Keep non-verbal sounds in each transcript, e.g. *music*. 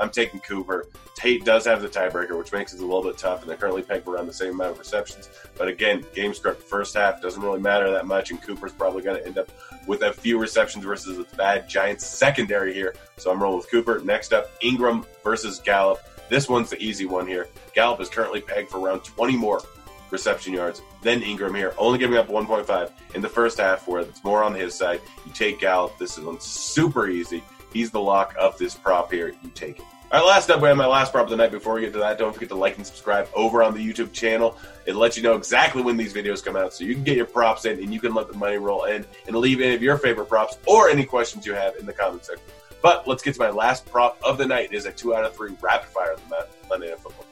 I'm taking Cooper. Tate does have the tiebreaker, which makes it a little bit tough, and they're currently pegged for around the same amount of receptions. But again, game script first half doesn't really matter that much, and Cooper's probably going to end up with a few receptions versus a bad Giants secondary here. So I'm rolling with Cooper. Next up, Engram versus Gallup. This one's the easy one here. Gallup is currently pegged for around 20 more reception yards than Engram here, only giving up 1.5 in the first half, where it's more on his side. You take Gallup. This is super easy. He's the lock of this prop here. You take it. All right, last up, we have my last prop of the night. Before we get to that, don't forget to like and subscribe over on the YouTube channel. It lets you know exactly when these videos come out, so you can get your props in and you can let the money roll in and leave any of your favorite props or any questions you have in the comment section. But let's get to my last prop of the night. It is a two out of three rapid fire of the Monday Night Football.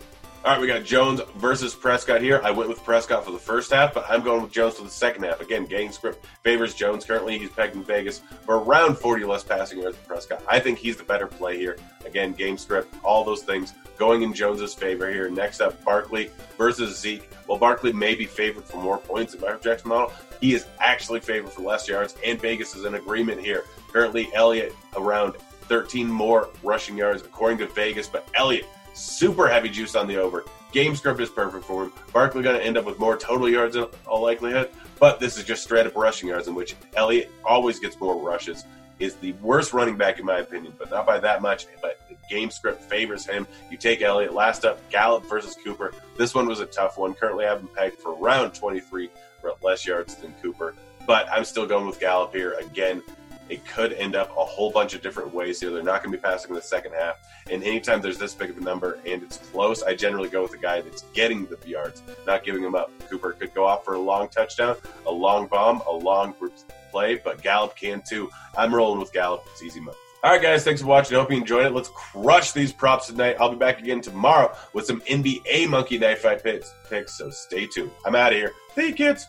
All right, we got Jones versus Prescott here. I went with Prescott for the first half, but I'm going with Jones for the second half. Again, game script favors Jones. Currently, he's pegged in Vegas for around 40 less passing yards than Prescott. I think he's the better play here. Again, game script, all those things going in Jones's favor here. Next up, Barkley versus Zeke. Well, Barkley may be favored for more points in my projection model. He is actually favored for less yards, and Vegas is in agreement here. Currently, Elliott around 13 more rushing yards according to Vegas, but Elliott super heavy juice on the over. Game script is perfect for him. Barkley going to end up with more total yards in all likelihood, but this is just straight up rushing yards in which Elliott always gets more rushes. Is the worst running back in my opinion, but not by that much. But the game script favors him. You take Elliott. Last up, Gallup versus Cooper. This one was a tough one. Currently, I have him pegged for around 23 less yards than Cooper, but I'm still going with Gallup here. Again, it could end up a whole bunch of different ways here. They're not going to be passing in the second half. And anytime there's this big of a number and it's close, I generally go with the guy that's getting the yards, not giving them up. Cooper could go off for a long touchdown, a long bomb, a long play, but Gallup can too. I'm rolling with Gallup. It's easy money. All right, guys, thanks for watching. I hope you enjoyed it. Let's crush these props tonight. I'll be back again tomorrow with some NBA Monkey Knife Fight picks, so stay tuned. I'm out of here. You, kids.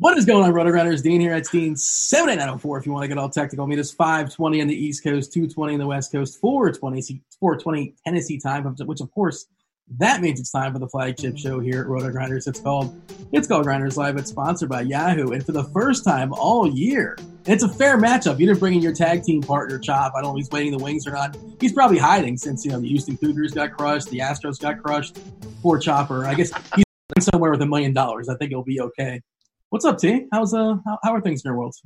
What is going on, Roto Grinders? Dean here. at Dean 78904 if you want to get all technical. Meet us 520 on the East Coast, 220 on the West Coast, 420, 420 Tennessee time, which of course that means it's time for the flagship show here at Roto Grinders. It's called It's Called Grinders Live. It's sponsored by Yahoo. And for the first time all year, it's a fair matchup. You didn't bring in your tag team partner, Chop. I don't know if he's waiting the wings or not. He's probably hiding since, you know, the Houston Cougars got crushed, the Astros got crushed. Poor Chopper. I guess he's somewhere with a million dollars. I think it'll be okay. What's up, T? How's uh how, how are things in your world?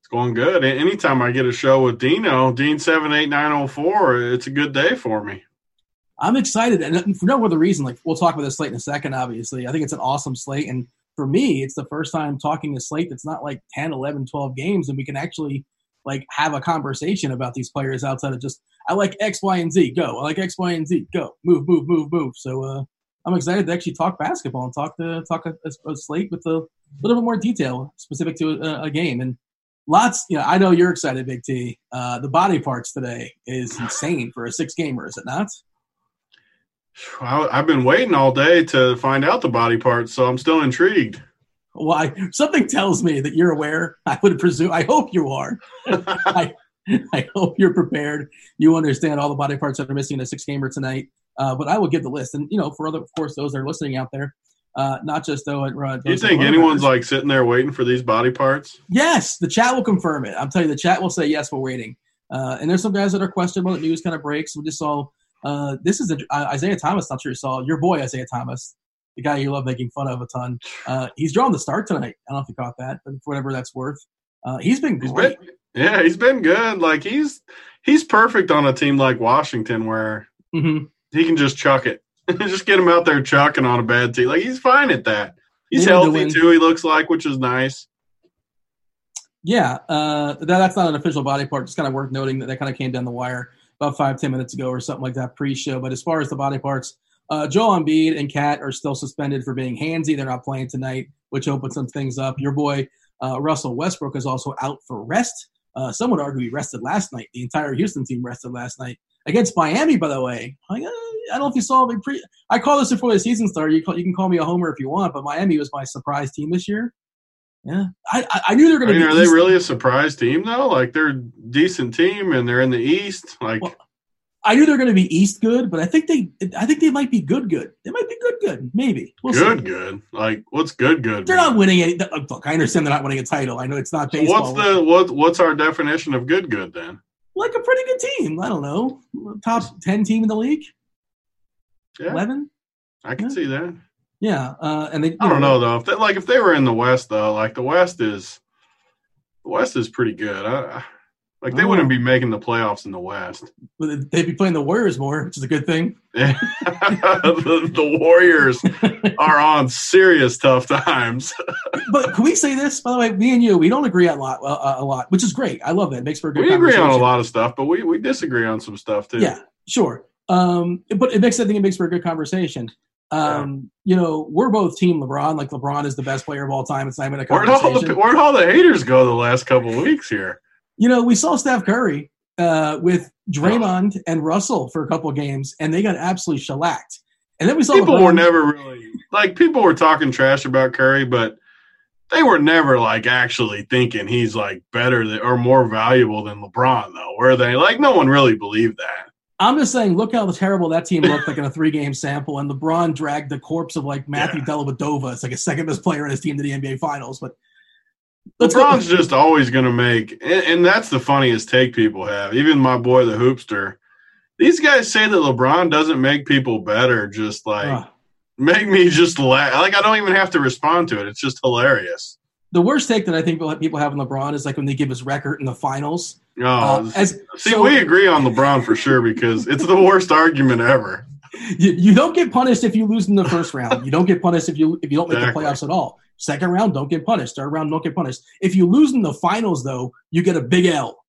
It's going good. Anytime I get a show with Dino, Dean seven eight nine oh four, it's a good day for me. I'm excited, and for no other reason. Like we'll talk about this slate in a second. Obviously, I think it's an awesome slate, and for me, it's the first time talking a slate that's not like 10, 11, 12 games, and we can actually like have a conversation about these players outside of just I like X, Y, and Z. Go. I like X, Y, and Z. Go. Move, move, move, move. So uh, I'm excited to actually talk basketball and talk to talk a, a, slate with a little bit more detail specific to a, a, game and lots. You know, I know you're excited, Big T. Uh, the body parts today is insane for a six gamer, is it not? I've been waiting all day to find out the body parts, so I'm still intrigued. Why? Something tells me that you're aware. I would presume. I hope you are. *laughs* I, I hope you're prepared. You understand all the body parts that are missing in a six gamer tonight. Uh, but I will give the list, and you know, for other, of course, those that are listening out there, uh, not just though. Uh, you think anyone's like sitting there waiting for these body parts? Yes, the chat will confirm it. I'm telling you, the chat will say yes, we're waiting. Uh, and there's some guys that are questionable. The news kind of breaks. We just saw uh, this is a, uh, Isaiah Thomas. Not sure you saw your boy Isaiah Thomas, the guy you love making fun of a ton. Uh, he's drawn the start tonight. I don't know if you caught that, but for whatever that's worth, uh, he's been great. He's been, yeah, he's been good. Like he's he's perfect on a team like Washington where mm-hmm. he can just chuck it, *laughs* just get him out there chucking on a bad team. Like he's fine at that. He's healthy too. He looks like, which is nice. Yeah, uh, that, that's not an official body part. Just kind of worth noting that that kind of came down the wire about five ten minutes ago or something like that pre-show. But as far as the body parts, uh, Joel Embiid and KAT are still suspended for being handsy. They're not playing tonight, which opens some things up. Your boy uh, Russell Westbrook is also out for rest. Uh, some would argue he rested last night. The entire Houston team rested last night against Miami. By the way, like, uh, I don't know if you saw me. Pre- I call this before the season started. You, call, you can call me a homer if you want, but Miami was my surprise team this year. Yeah, I, I knew they were going to. I are they really a surprise team though? Like they're a decent team and they're in the East. Like well, I knew they're going to be East good, but I think they, I think they might be good good. They might be good good, maybe. We'll good see. good. Like what's good good? They're not winning any. Look, I understand they're not winning a title. I know it's not baseball. what's the what? What's our definition of good good then? Like a pretty good team. I don't know, top ten team in the league. Yeah. Eleven. I can yeah. see that. Yeah, uh, and they. I don't know, know though. If they, like if they were in the West though, like the West is, the West is pretty good. I, like they oh. wouldn't be making the playoffs in the West. They'd be playing the Warriors more, which is a good thing. *laughs* the, the, Warriors are on serious tough times. *laughs* but can we say this? By the way, me and you, we don't agree a lot, uh, a lot, which is great. I love that. It makes for a good. We agree on a lot of stuff, but we we disagree on some stuff too. Yeah, sure. Um, but it makes I think it makes for a good conversation. Um, you know, we're both team LeBron. Like LeBron is the best player of all time. It's not even a conversation. Where'd all the, where'd all the haters go the last couple of weeks here? You know, we saw Steph Curry uh, with Draymond and Russell for a couple of games, and they got absolutely shellacked. And then we saw people LeBron. were never really like people were talking trash about Curry, but they were never like actually thinking he's like better than, or more valuable than LeBron, though. Were they? Like no one really believed that. I'm just saying, look how terrible that team looked like in a three game sample, and LeBron dragged the corpse of like Matthew yeah. Dellavedova. It's like a second best player in his team to the NBA Finals, but LeBron's just always going to make, and, and, that's the funniest take people have. Even my boy, the hoopster, these guys say that LeBron doesn't make people better. Just like uh, make me just laugh. Like I don't even have to respond to it. It's just hilarious. The worst take that I think people have on LeBron is like when they give his record in the finals. Oh, uh, as, see, so, we agree on LeBron for sure because it's the worst argument ever. You, you, don't get punished if you lose in the first round. You don't get punished if you if you don't make exactly. the playoffs at all. Second round, don't get punished. Third round, don't get punished. If you lose in the finals, though, you get a big L.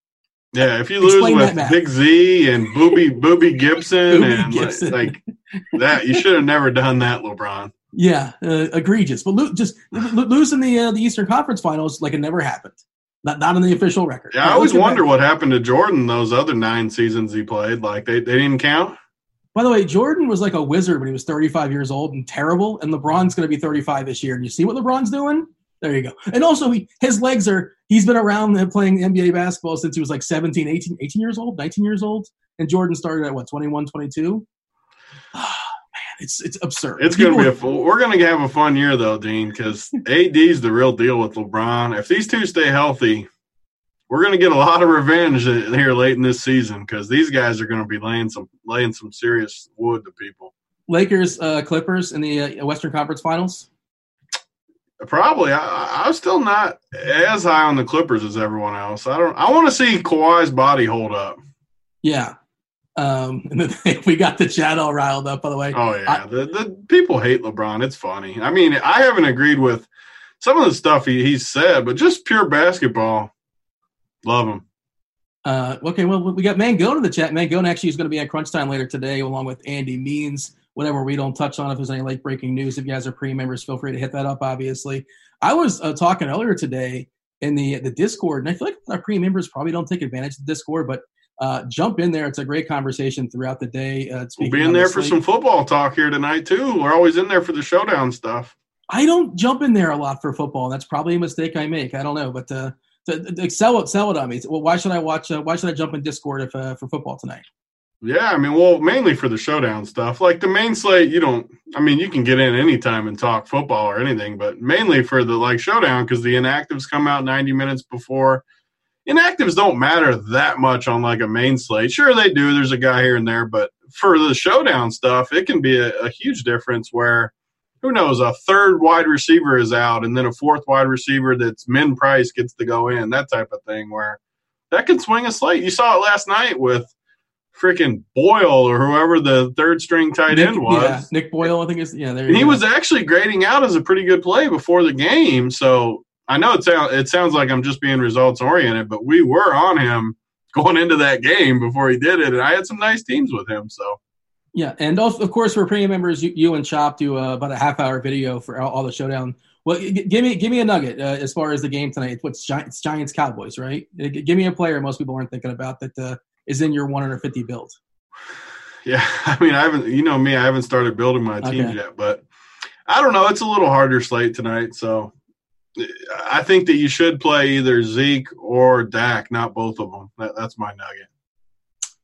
Yeah, if you Explain lose with Big Z and Boobie *laughs* Boobie Gibson Boobie and Gibson. like that, you should have never done that, LeBron. Yeah, uh, egregious. But lo- just lo- losing the uh, the Eastern Conference Finals like it never happened. Not not in the official record. Yeah, I always wonder back. what happened to Jordan those other nine seasons he played. Like they, they didn't count. By the way, Jordan was like a wizard when he was 35 years old and terrible, and LeBron's going to be 35 this year. And you see what LeBron's doing? There you go. And also, he, his legs are, he's been around playing NBA basketball since he was like 17, 18, 18 years old, 19 years old. And Jordan started at what, 21, 22? Oh, ah, man, it's it's absurd. It's going to be a full, we're going to have a fun year though, Dean, because AD's the real deal with LeBron. If these two stay healthy, we're going to get a lot of revenge here late in this season because these guys are going to be laying some laying some serious wood to people. Lakers, uh, Clippers in the uh, Western Conference Finals. Probably. I, I'm still not as high on the Clippers as everyone else. I don't. I want to see Kawhi's body hold up. Yeah. Um, *laughs* we got the chat all riled up. By the way. Oh yeah. I, the the people hate LeBron. It's funny. I mean, I haven't agreed with some of the stuff he, he's said, but just pure basketball. Love him. Uh, okay, well, we got Mangone in the chat. Mangone actually is going to be at Crunch Time later today, along with Andy Means whatever we don't touch on. If there's any late breaking news, if you guys are pre members, feel free to hit that up. Obviously, I was uh, talking earlier today in the the Discord, and I feel like our pre members probably don't take advantage of the Discord, but uh, jump in there. It's a great conversation throughout the day. Uh, we'll be in there for some football talk here tonight too. We're always in there for the showdown stuff. I don't jump in there a lot for football. That's probably a mistake I make. I don't know, but uh, to, sell it, sell it on me. Well, why should I watch? Uh, why should I jump in Discord if uh, for football tonight? Yeah, I mean, well, mainly for the showdown stuff. Like the main slate, you don't. I mean, you can get in anytime and talk football or anything, but mainly for the like showdown because the inactives come out ninety minutes before. Inactives don't matter that much on like a main slate. Sure, they do. There's a guy here and there, but for the showdown stuff, it can be a, a huge difference. Where who knows, a third wide receiver is out, and then a fourth wide receiver that's min price gets to go in. That type of thing where that can swing a slate. You saw it last night with freaking Boyle or whoever the third string tight Nick, end was. Yeah, Nick Boyle, I think is yeah. There he go. was actually grading out as a pretty good play before the game. So I know it sounds it sounds like I'm just being results oriented, but we were on him *laughs* going into that game before he did it, and I had some nice teams with him. So. Yeah, and also, of course, for premium members, you, you and Chop do uh, about a half hour video for all, all the showdown. Well, g- give me give me a nugget uh, as far as the game tonight. What's Giants, Giants Cowboys, right? G- give me a player most people aren't thinking about that uh, is in your 150 build. Yeah, *laughs* I mean, I haven't. You know me, I haven't started building my team Okay. yet, but I don't know. It's a little harder slate tonight, so I think that you should play either Zeke or Dak, not both of them. That, that's my nugget.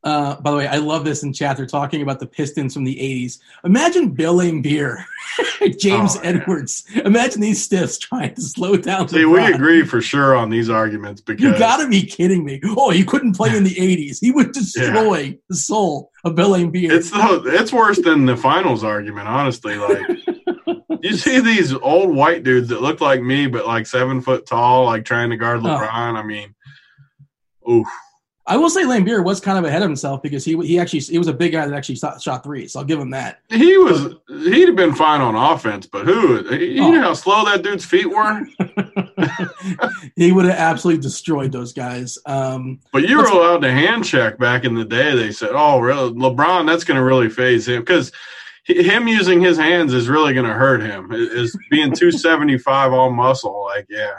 Uh, by the way, I love this in chat. They're talking about the Pistons from the 80s. Imagine Bill Laimbeer, *laughs* James Oh, yeah. Edwards. Imagine these stiffs trying to slow down. See, we agree for sure on these arguments because You got to be kidding me. Oh, he couldn't play in the 80s. He would destroy the soul of Bill Laimbeer. it's the, it's worse than the finals argument. Honestly, like *laughs* you see these old white dudes that look like me, but like seven foot tall, like trying to guard Oh. LeBron. I mean, oof. I will say Laimbeer was kind of ahead of himself because he he actually he was a big guy that actually shot, shot three. So I'll give him that. He was he'd have been fine on offense, but who you Oh. know how slow that dude's feet were? *laughs* *laughs* he would have absolutely destroyed those guys. Um, But you were allowed to hand check back in the day. They said, "Oh, really? LeBron, that's going to really phase him because him using his hands is really going to hurt him. Is being two seventy five all muscle, like yeah."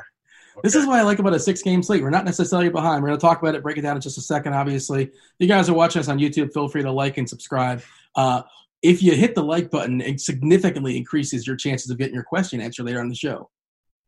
This is what I like about a six game slate. We're not necessarily behind. We're going to talk about it, break it down in just a second, obviously. If you guys are watching us on YouTube, feel free to like and subscribe. Uh, if you hit the like button, it significantly increases your chances of getting your question answered later on the show.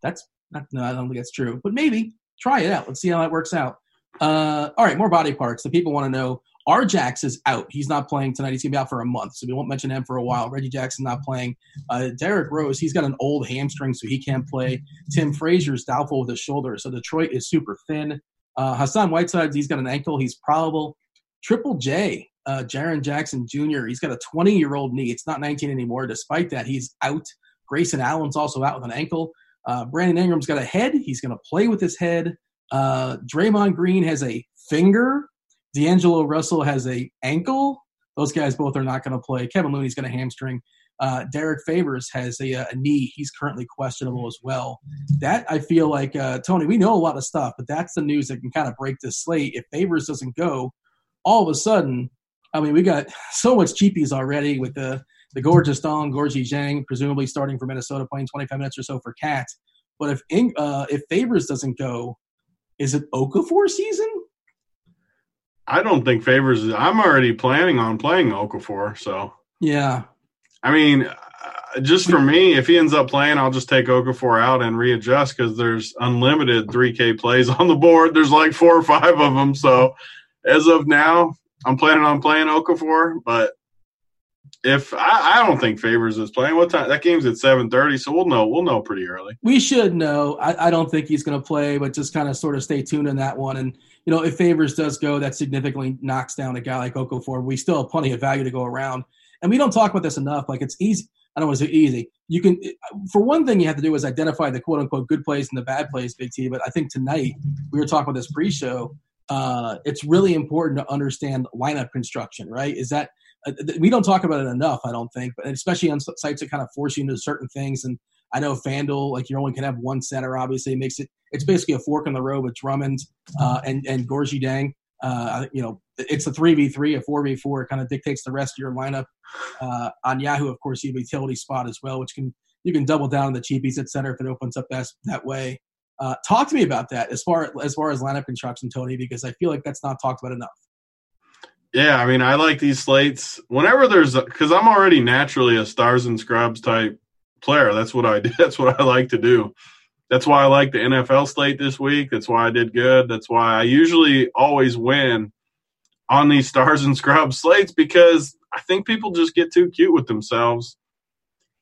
That's not, no, I don't think that's true, but maybe try it out. Let's see how that works out. Uh, all right, more body parts. The people want to know. R. Jax is out. He's not playing tonight. He's going to be out for a month, so we won't mention him for a while. Reggie Jackson not playing. Uh, Derrick Rose, he's got an old hamstring, so he can't play. Tim Frazier's doubtful with his shoulder, so Detroit is super thin. Uh, Hassan Whiteside, he's got an ankle. He's probable. Triple J, uh, Jaren Jackson Jr., he's got a 20 year old knee. It's not 19 anymore. Despite that, he's out. Grayson Allen's also out with an ankle. Uh, Brandon Ingram's got a head. He's going to play with his head. Uh, Draymond Green has a finger. D'Angelo Russell has a ankle. Those guys both are not going to play. Kevin Looney's got a hamstring. Uh, Derrick Favors has a, a knee. He's currently questionable as well. That I feel like uh, Tony. We know a lot of stuff, but that's the news that can kind of break this slate. If Favors doesn't go, all of a sudden, I mean, we got *laughs* so much cheapies already with the the gorgeous Dong, Gorgui Dieng, presumably starting for Minnesota, playing 25 minutes or so for KAT. But if uh, if Favors doesn't go, is it Okafor season? I don't think favors. I'm already planning on playing Okafor, so Yeah, I mean, uh, just for me, if he ends up playing, I'll just take Okafor out and readjust because there's unlimited 3K plays *laughs* on the board. There's like four or five of them. So as of now, I'm planning on playing Okafor, but if I, I, don't think Favors is playing. What time? That game's at seven thirty, so we'll know. We'll know pretty early. We should know. I, I don't think he's going to play, but just kind of sort of stay tuned in that one. And you know, if Favors does go, that significantly knocks down a guy like Okafor. We still have plenty of value to go around, and we don't talk about this enough. Like it's easy. I don't want to say easy. You can, for one thing, you have to do is identify the quote unquote good plays and the bad plays, Big T. But I think tonight we were talking about this pre-show. Uh, it's really important to understand lineup construction, right? Is that uh, we don't talk about it enough, I don't think, but especially on sites that kind of force you into certain things. And I know FanDuel, like you only can have one center. Obviously, makes it it's basically a fork in the road with Drummond uh, and and Gorgui Dieng. Uh, you know, it's a three v three, a four v four. It kind of dictates the rest of your lineup. Uh, on Yahoo, of course, you have a utility spot as well, which can you can double down on the cheapies at center if it opens up that that way. Uh, talk to me about that as far as far as lineup construction, Tony, because I feel like that's not talked about enough. Yeah, I mean, I like these slates. Whenever there's, because I'm already naturally a stars and scrubs type player. That's what I *laughs* do. That's what I like to do. That's why I like the NFL slate this week. That's why I did good. That's why I usually always win on these stars and scrubs slates because I think people just get too cute with themselves.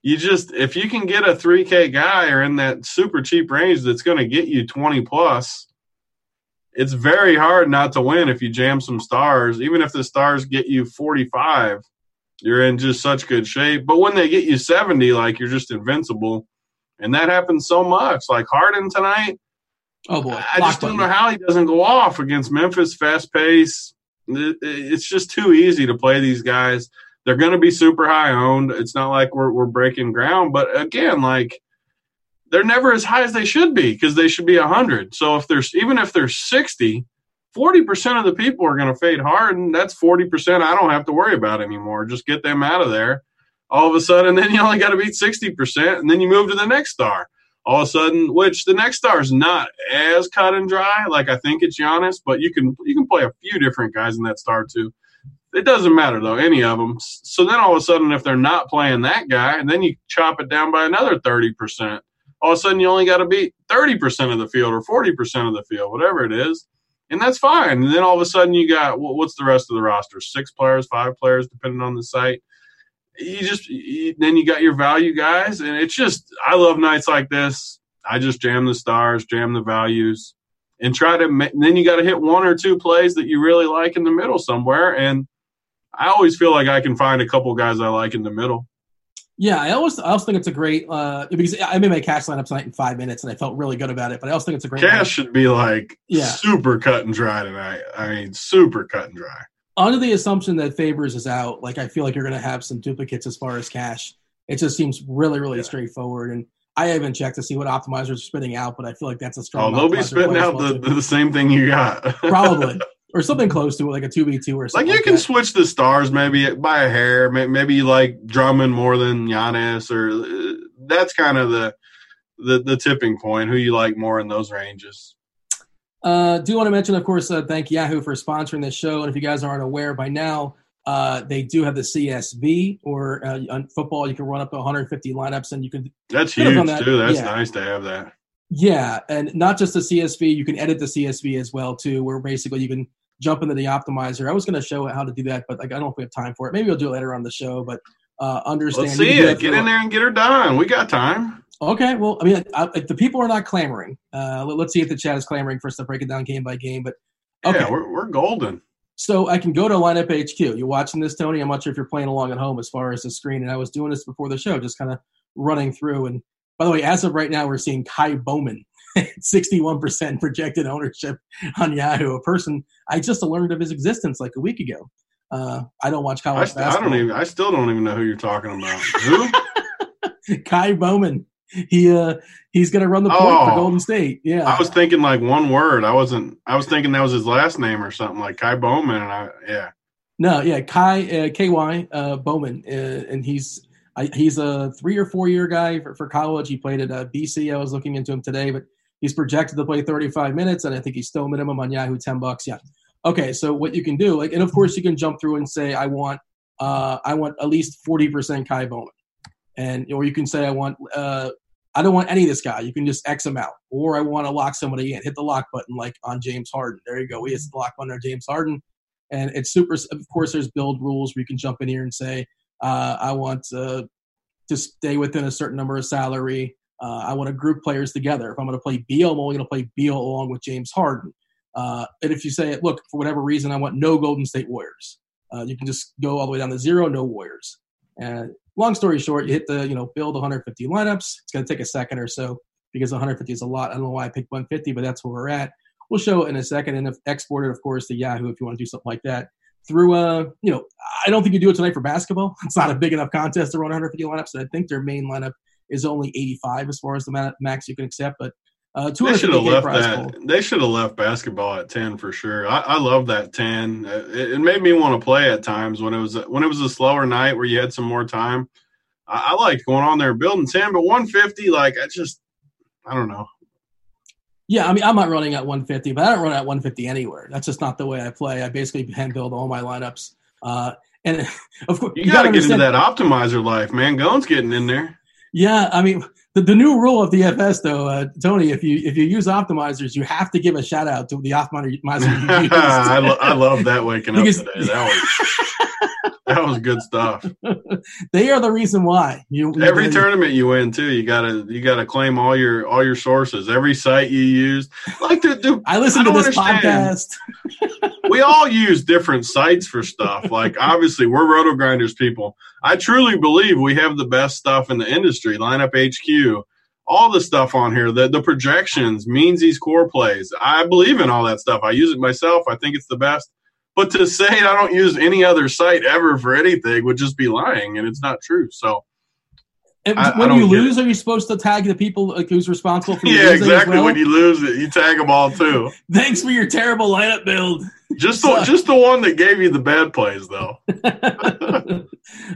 You just, if you can get a 3K guy or in that super cheap range that's going to get you 20 plus, it's very hard not to win if you jam some stars. Even if the stars get you 45, you're in just such good shape. But when they get you 70, like you're just invincible. And that happens so much. Like Harden tonight. Oh boy. I just don't know how he doesn't go off against Memphis, fast pace. It's just too easy to play these guys. They're going to be super high owned. It's not like we're, we're breaking ground. But again, like they're never as high as they should be because they should be 100. So if there's even if there's 60, 40% of the people are going to fade hard, and that's 40% I don't have to worry about anymore. Just get them out of there. All of a sudden, *laughs* then you only got to beat 60%, and then you move to the next star. All of a sudden, which the next star is not as cut and dry, like I think it's Giannis, but you can you can play a few different guys in that star too. It doesn't matter though, any of them. So then all of a sudden, if they're not playing that guy, and then you chop it down by another 30% all of a sudden you only got to beat 30% of the field or 40% of the field, whatever it is. And that's fine. And then all of a sudden you got, what's the rest of the roster? Six players, five players, depending on the site. You just, you, then you got your value guys. And it's just, I love nights like this. I just jam the stars, jam the values, and try to, then you got to hit one or two plays that you really like in the middle somewhere. And I always feel like I can find a couple guys I like in the middle. Yeah, I always I also think it's a great uh, because I made my cash lineup tonight in five minutes and I felt really good about it. But I also think it's a great cash lineup. should be like yeah. super cut and dry tonight. I mean, super cut and dry. Under the assumption that Favors is out, like I feel like you're going to have some duplicates as far as cash. It just seems really, really yeah. straightforward. And I haven't checked to see what optimizers are spitting out, but I feel like that's a strong. Oh, they'll be spitting out the, the same thing you got. *laughs* Probably. Or something close to it, like a two v two or something. Like you like can that. switch the stars maybe by a hair. Maybe you like Drummond more than Giannis, or uh, that's kind of the, the the tipping point. Who you like more in those ranges. Uh, do want to mention, of course, uh, thank Yahoo for sponsoring this show. And if you guys aren't aware by now, uh, they do have the CSV, or uh, on football, you can run up to 150 lineups, and you can. That's huge that. too. That's yeah. nice to have that. Yeah, and not just the CSV, you can edit the CSV as well too, where basically you can jump into the optimizer. I was going to show how to do that, but like I don't know if we have time for it. Maybe we'll do it later on the show. But uh, understand. Let's see it. Get in there and get her done. We got time. Okay. Well, I mean, I, if the people are not clamoring, uh, let, us see if the chat is clamoring for us to break it down game by game. But okay, yeah, we're we're golden. So I can go to lineup HQ. You're watching this, Tony. I'm not sure if you're playing along at home as far as the screen. And I was doing this before the show, just kind of running through. And by the way, as of right now, we're seeing Ky Bowman *laughs* 61% projected ownership on Yahoo. A person I just learned of his existence like a week ago. Uh, I don't watch college I, basketball. I don't even. I still don't even know who you're talking about. *laughs* Who? *laughs* Ky Bowman. He uh he's gonna run the point oh, for Golden State. Yeah. I was thinking like one word. I wasn't. I was thinking that was his last name or something like Ky Bowman. And I yeah. No, yeah, Ky uh, K Y uh, Bowman, uh, and he's I, he's a three or four year guy for, for college. He played at uh, BC. I was looking into him today, but He's projected to play 35 minutes, and I think he's still minimum on Yahoo 10 bucks. Yeah. Okay, so what you can do, like, and of course you can jump through and say, I want, uh, I want at least 40% Ky Bowman. and or you can say I want uh, I don't want any of this guy. You can just X him out, or I want to lock somebody in. Hit the lock button like on James Harden. There you go. He hits the lock button on James Harden, and it's super. Of course, there's build rules where you can jump in here and say uh, I want uh, to stay within a certain number of salary. Uh, I want to group players together. If I'm going to play Beal, I'm only going to play Beal along with James Harden. Uh, and if you say, look, for whatever reason, I want no Golden State Warriors, uh, you can just go all the way down to zero, no Warriors. And long story short, you hit the, you know, build 150 lineups. It's going to take a second or so because 150 is a lot. I don't know why I picked 150, but that's where we're at. We'll show it in a second and if export it, of course, to Yahoo if you want to do something like that. Through, uh, you know, I don't think you do it tonight for basketball. *laughs* It's not a big enough contest to run 150 lineups. And I think their main lineup is only 85 as far as the max you can accept. But uh, they should have left that. They should have left basketball at 10 for sure. I, I love that 10. It, it, made me want to play at times when it was when it was a slower night where you had some more time. I, I liked going on there building 10, but 150, like I just, I don't know. Yeah, I mean, I'm not running at 150, but I don't run at 150 anywhere. That's just not the way I play. I basically hand build all my lineups. Uh, and *laughs* of course, you, you got to get into that optimizer life, man. Gone's getting in there. Yeah, I mean, the, the new rule of DFS though, uh, Tony, if you if you use optimizers, you have to give a shout out to the optimizer. *laughs* I, lo- I love that waking because, up today. That was *laughs* that was good stuff. *laughs* they are the reason why you every tournament you win too. You gotta you gotta claim all your all your sources, every site you use. Like the, the I listen to this understand. podcast. *laughs* we all use different sites for stuff. Like obviously we're roto grinders people. I truly believe we have the best stuff in the industry. Lineup HQ, all the stuff on here, the the projections, means these core plays. I believe in all that stuff. I use it myself. I think it's the best. But to say I don't use any other site ever for anything would just be lying, and it's not true. So. I, when I you lose, are you supposed to tag the people like, who's responsible for? *laughs* Losing? Yeah, exactly. Well? When you lose it, you tag them all too. *laughs* Thanks for your terrible lineup build. Just the just the one that gave you the bad plays, though. *laughs*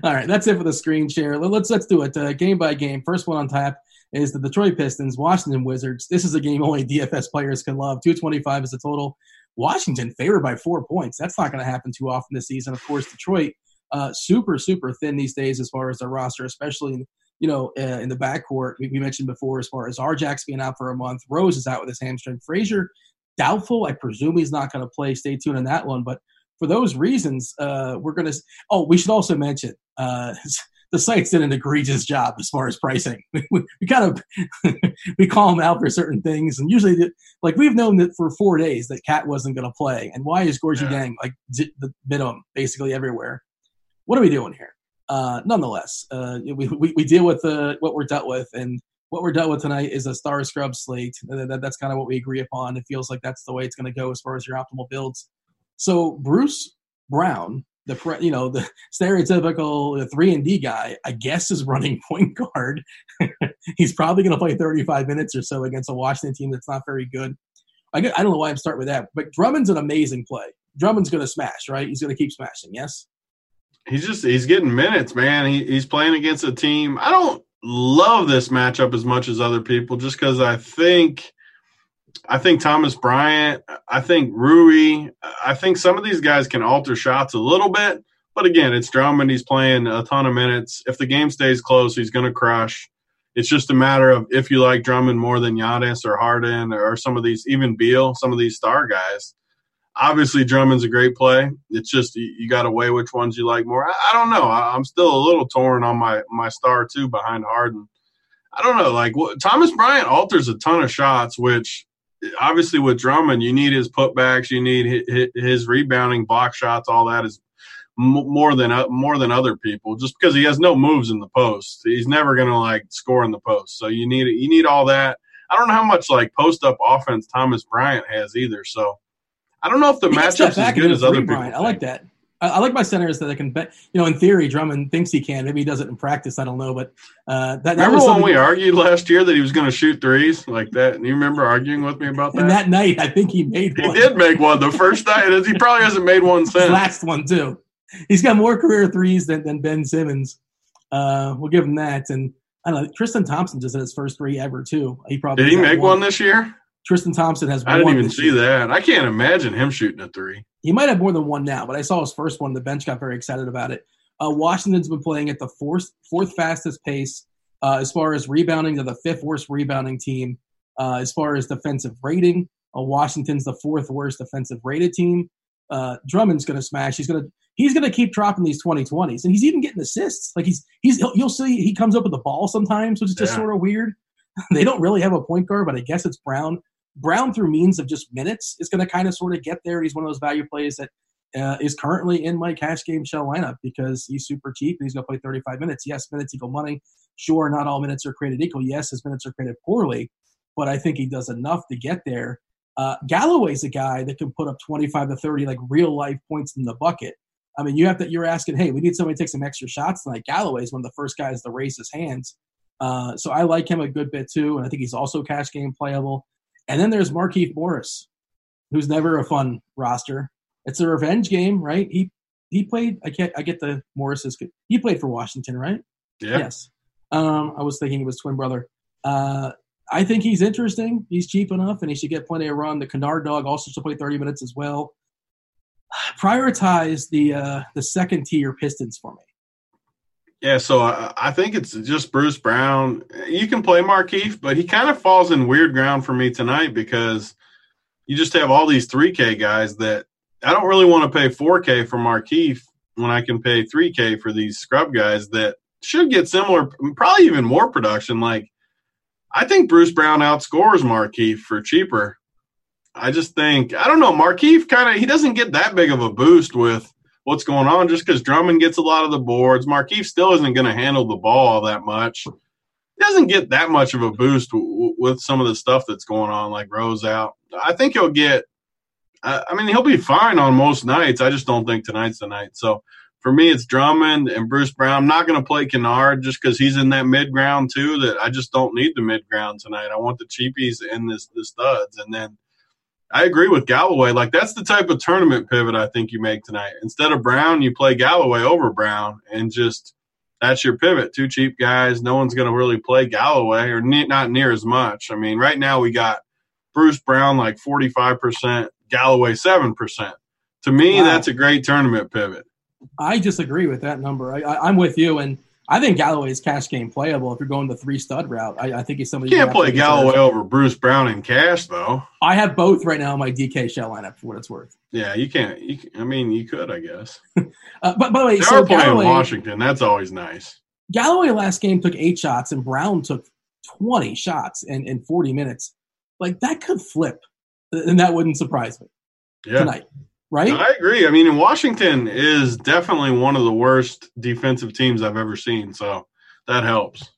all right, that's it for the screen share. Let's let's do it uh, game by game. First one on tap is the Detroit Pistons, Washington Wizards. This is a game only DFS players can love. Two twenty five is the total. Washington favored by four points. That's not going to happen too often this season. Of course, Detroit uh, super super thin these days as far as their roster, especially in, you know uh, in the backcourt. We, we, mentioned before as far as Arjax being out for a month. Rose is out with his hamstring. Frazier doubtful. I presume he's not going to play. Stay tuned on that one. But for those reasons, uh, we're going to. Oh, we should also mention. Uh, *laughs* the sites did an egregious job as far as pricing. *laughs* we, we kind of *laughs* we call them out for certain things, and usually, the, like we've known that for four days that KAT wasn't going to play, and why is Gorgui yeah. Gang like the minimum basically everywhere? What are we doing here? Uh, nonetheless, uh, we, we, we deal with uh, what we're dealt with, and what we're dealt with tonight is a star scrub slate. That, that's kind of what we agree upon. It feels like that's the way it's going to go as far as your optimal builds. So Bruce Brown the you know the stereotypical three and D guy, I guess, is running *laughs* point guard. He's probably going to play 35 minutes or so against a Washington team that's not very good. I, I don't know why I'm starting with that, but Drummond's an amazing play. Drummond's going to smash, right? He's going to keep smashing. Yes. He's just he's getting minutes, man. He, he's playing against a team. I don't love this matchup as much as other people, just because I think I think Thomas Bryant, I think Rui, I think some of these guys can alter shots a little bit. But again, it's Drummond. He's playing a ton of minutes. If the game stays close, he's going to crush. It's just a matter of if you like Drummond more than Giannis or Harden or some of these, even Beal, some of these star guys. Obviously, Drummond's a great play. It's just you, got to weigh which ones you like more. I, I don't know. I, am still a little torn on my my star two behind Harden. I don't know. Like what, Thomas Bryant alters a ton of shots, which obviously with Drummond, you need his putbacks, you need his, rebounding, block shots, all that is more than uh, more than other people. Just because he has no moves in the post, he's never going to like score in the post. So you need you need all that. I don't know how much like post up offense Thomas Bryant has either. So I don't know if the matchup's as good as other people. I like that. I, I, like my centers that I can bet. You know, in theory, Drummond thinks he can. Maybe he does it in practice. I don't know. But uh, that, that remember when we argued last year that he was going to shoot threes like that? And you remember arguing with me about that? And that night, I think he made. One. He one. did make one the first night. He probably hasn't made one *laughs* since. last one too. He's got more career threes than, than Ben Simmons. Uh, we'll give him that. And I don't know. Tristan Thompson just had his first three ever too. He probably did. He make one. one this year. Tristan Thompson has. One. I didn't even see year. that. I can't imagine him shooting a three. He might have more than one now, but I saw his first one. The bench got very excited about it. Uh, Washington's been playing at the fourth fourth fastest pace uh, as far as rebounding. They're the fifth worst rebounding team uh, as far as defensive rating. Uh, Washington's the fourth worst defensive rated team. Uh, Drummond's going to smash. He's going to he's going to keep dropping these 2020s, and he's even getting assists. Like he's he's you'll see he comes up with the ball sometimes, which is just yeah. sort of weird. *laughs* they don't really have a point guard, but I guess it's Brown. Brown through means of just minutes is going to kind of sort of get there. He's one of those value plays that uh, is currently in my cash game shell lineup because he's super cheap and he's going to play 35 minutes. Yes, minutes equal money. Sure, not all minutes are created equal. Yes, his minutes are created poorly, but I think he does enough to get there. Uh, Galloway's a guy that can put up 25 to 30 like real life points in the bucket. I mean, you have to. You're asking, hey, we need somebody to take some extra shots tonight. Galloway's one of the first guys to raise his hands. Uh, so I like him a good bit too, and I think he's also cash game playable. And then there's Markieff Morris, who's never a fun roster. It's a revenge game, right? He he played. I can't. I get the Morris is good. He played for Washington, right? Yeah. Yes. Um, I was thinking it was twin brother. Uh, I think he's interesting. He's cheap enough, and he should get plenty of run. The Kennard dog also should play 30 minutes as well. *sighs* Prioritize the uh, the second tier Pistons for me. Yeah, so I, I, think it's just Bruce Brown. You can play Markieff, but he kind of falls in weird ground for me tonight because you just have all these 3K guys that I don't really want to pay 4K for Markieff when I can pay 3K for these scrub guys that should get similar, probably even more production. Like, I think Bruce Brown outscores Markieff for cheaper. I just think, I don't know, Markieff kind of, he doesn't get that big of a boost with what's going on just because Drummond gets a lot of the boards. Markieff still isn't going to handle the ball that much. He doesn't get that much of a boost w- with some of the stuff that's going on, like Rose out. I think he'll get, I mean, he'll be fine on most nights. I just don't think tonight's the night. So for me, it's Drummond and Bruce Brown. I'm not going to play Kennard just because he's in that mid ground too. That I just don't need the mid ground tonight. I want the cheapies and this the studs, and then I agree with Galloway. Like that's the type of tournament pivot I think you make tonight. Instead of Brown, you play Galloway over Brown, and just that's your pivot. Two cheap guys. No one's going to really play Galloway, or ne- not near as much. I mean, right now we got Bruce Brown like forty five percent, Galloway seven percent. To me, wow. that's a great tournament pivot. I disagree with that number. I, I, I'm with you, and I think Galloway is cash game playable if you're going the three stud route. I, I think he's somebody you can't play Galloway over Bruce Brown in cash though. I have both right now in my DK shell lineup for what it's worth. Yeah, you can't. You, I mean, you could, I guess. *laughs* uh, but by the way, they so are playing Galloway, Washington. That's always nice. Galloway last game took eight shots and Brown took twenty shots in, in forty minutes. Like that could flip, and that wouldn't surprise me yeah. tonight right? I agree. I mean, Washington is definitely one of the worst defensive teams I've ever seen, so that helps.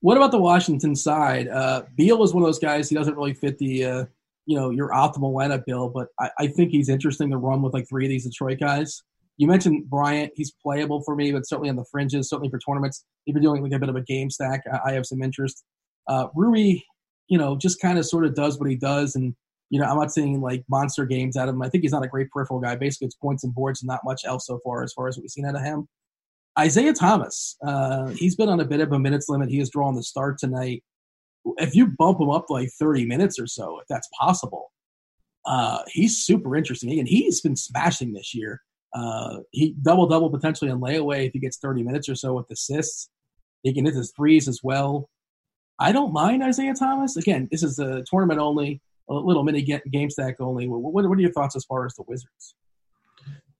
What about the Washington side? Uh, Beal is one of those guys. He doesn't really fit the, uh, you know, your optimal lineup bill, but I, I, think he's interesting to run with like three of these Detroit guys. You mentioned Bryant; he's playable for me, but certainly on the fringes, certainly for tournaments. If you're doing like a bit of a game stack, I, I have some interest. Uh, Rui, you know, just kind of sort of does what he does, and you know, I'm not seeing like monster games out of him. I think he's not a great peripheral guy. Basically, it's points and boards and not much else so far as far as what we've seen out of him. Isaiah Thomas, uh, he's been on a bit of a minutes limit. He is drawing the start tonight. If you bump him up like 30 minutes or so, if that's possible, uh, he's super interesting. And he's been smashing this year. Uh, he double double potentially on layaway if he gets 30 minutes or so with assists. He can hit his threes as well. I don't mind Isaiah Thomas. Again, this is a tournament only a little mini game stack only. What, what are your thoughts as far as the Wizards?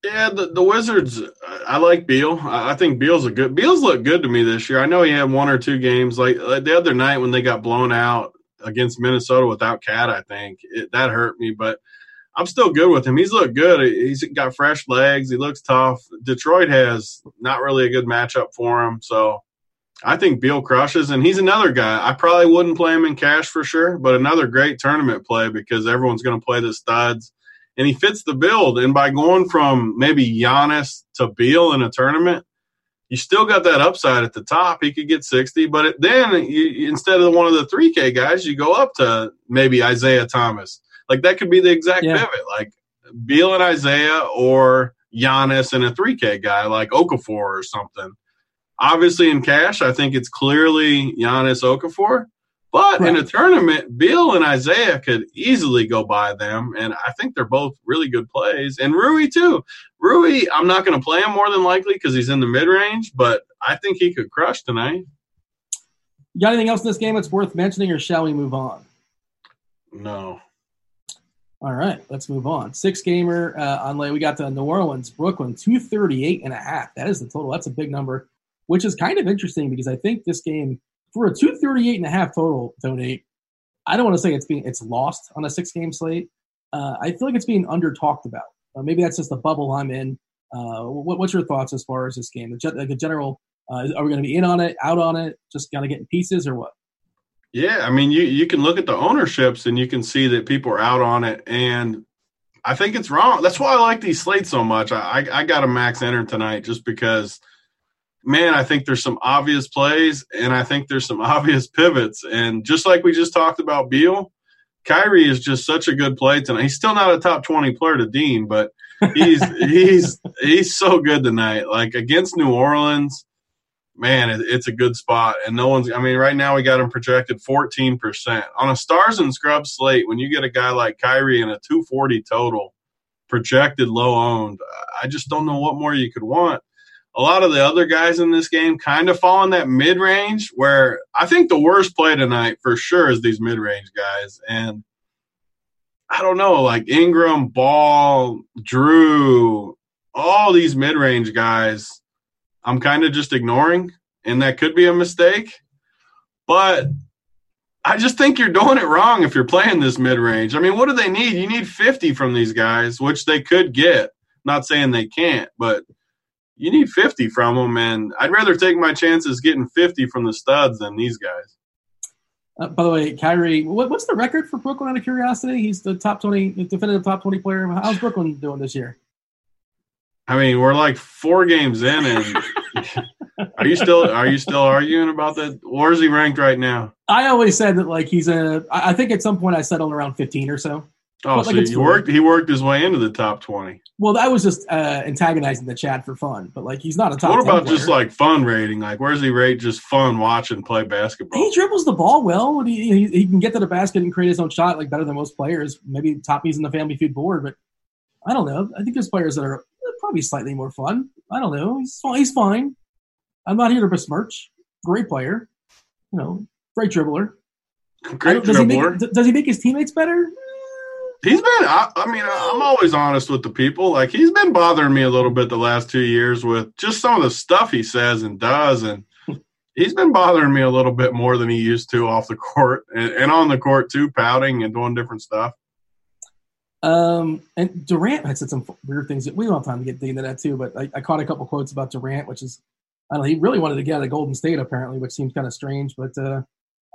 Yeah, the, the Wizards. I like Beal. I think Beal's a good. Beal's looked good to me this year. I know he had one or two games like, like the other night when they got blown out against Minnesota without KAT. I think it, that hurt me, but I'm still good with him. He's looked good. He's got fresh legs. He looks tough. Detroit has not really a good matchup for him, so I think Beal crushes, and he's another guy. I probably wouldn't play him in cash for sure, but another great tournament play because everyone's going to play the studs, and he fits the build. And by going from maybe Giannis to Beal in a tournament, you still got that upside at the top. He could get 60, but it, then you, instead of one of the 3K guys, you go up to maybe Isaiah Thomas. Like that could be the exact yeah. pivot, like Beal and Isaiah or Giannis and a 3K guy like Okafor or something Obviously, in cash, I think it's clearly Giannis Okafor. But in a tournament, Beal and Isaiah could easily go by them, and I think they're both really good plays. And Rui too. Rui, I'm not going to play him more than likely because he's in the mid range, but I think he could crush tonight. You got anything else in this game that's worth mentioning, or shall we move on? No. All right, let's move on. Six gamer uh, on lay. We got the New Orleans, Brooklyn, 238 and a half. That is the total. That's a big number, which is kind of interesting because I think this game, for a 238 and a half total, donate, I don't want to say it's being it's lost on a six game slate. Uh, I feel like it's being under talked about. Uh, maybe that's just the bubble I'm in. Uh, what, what's your thoughts as far as this game? Like a general, uh, are we going to be in on it, out on it, just kind of getting pieces, or what? Yeah, I mean, you you can look at the ownerships and you can see that people are out on it, and I think it's wrong. That's why I like these slates so much. I I, I got a max enter tonight just because, man, I think there's some obvious plays and I think there's some *laughs* obvious pivots, and just like we just talked about Beal, Kyrie is just such a good play tonight. He's still not a top twenty player to Dean, but he's *laughs* he's he's so good tonight. Like against New Orleans man, it, it's a good spot. And no one's, I mean, right now we got him projected 14%. On a stars and scrubs slate, when you get a guy like Kyrie and a 240 total, projected low owned, I just don't know what more you could want. A lot of the other guys in this game kind of fall in that mid range where I think the worst play tonight for sure is these mid range guys. And I don't know, like Ingram, Ball, Jrue, all these mid range guys I'm kind of just ignoring, and that could be a mistake. But I just think you're doing it wrong if you're playing this mid range. I mean, what do they need? You need 50 from these guys, which they could get. Not saying they can't, but you need 50 from them, and I'd rather take my chances getting 50 from the studs than these guys. Uh, by the way, Kyrie, what, what's the record for Brooklyn out of curiosity? He's the top 20, definitive top 20 player. How's Brooklyn doing this year? I mean, we're like four games in, and *laughs* are you still are you still arguing about that? Where's he ranked right now? I always said that like he's a. I think at some point I settled around fifteen or so. Oh, but, so like, he worked. He worked his way into the top twenty. Well, that was just uh, antagonizing the chat for fun, but like he's not a top. What about just like fun rating? Like, where's he rate just fun watching play basketball? He dribbles the ball well. He, he, he can get to the basket and create his own shot like better than most players. Maybe top he's in the family feud board, but I don't know. I think there's players that are probably slightly more fun. I don't know. He's he's fine. I'm not here to besmirch. Great player, you know, great dribbler. Great does dribbler. He make, does he make his teammates better? He's been. I, I, mean, I'm always honest with the people. Like he's been bothering me a little bit the last two years with just some of the stuff he says and does, and he's been bothering me a little bit more than he used to off the court and, and on the court too, pouting and doing different stuff. Um, and Durant had said some weird things. that We don't have time to get into that too, but I, I, caught a couple quotes about Durant, which is, I don't know, he really wanted to get out of Golden State apparently, which seems kind of strange, but uh,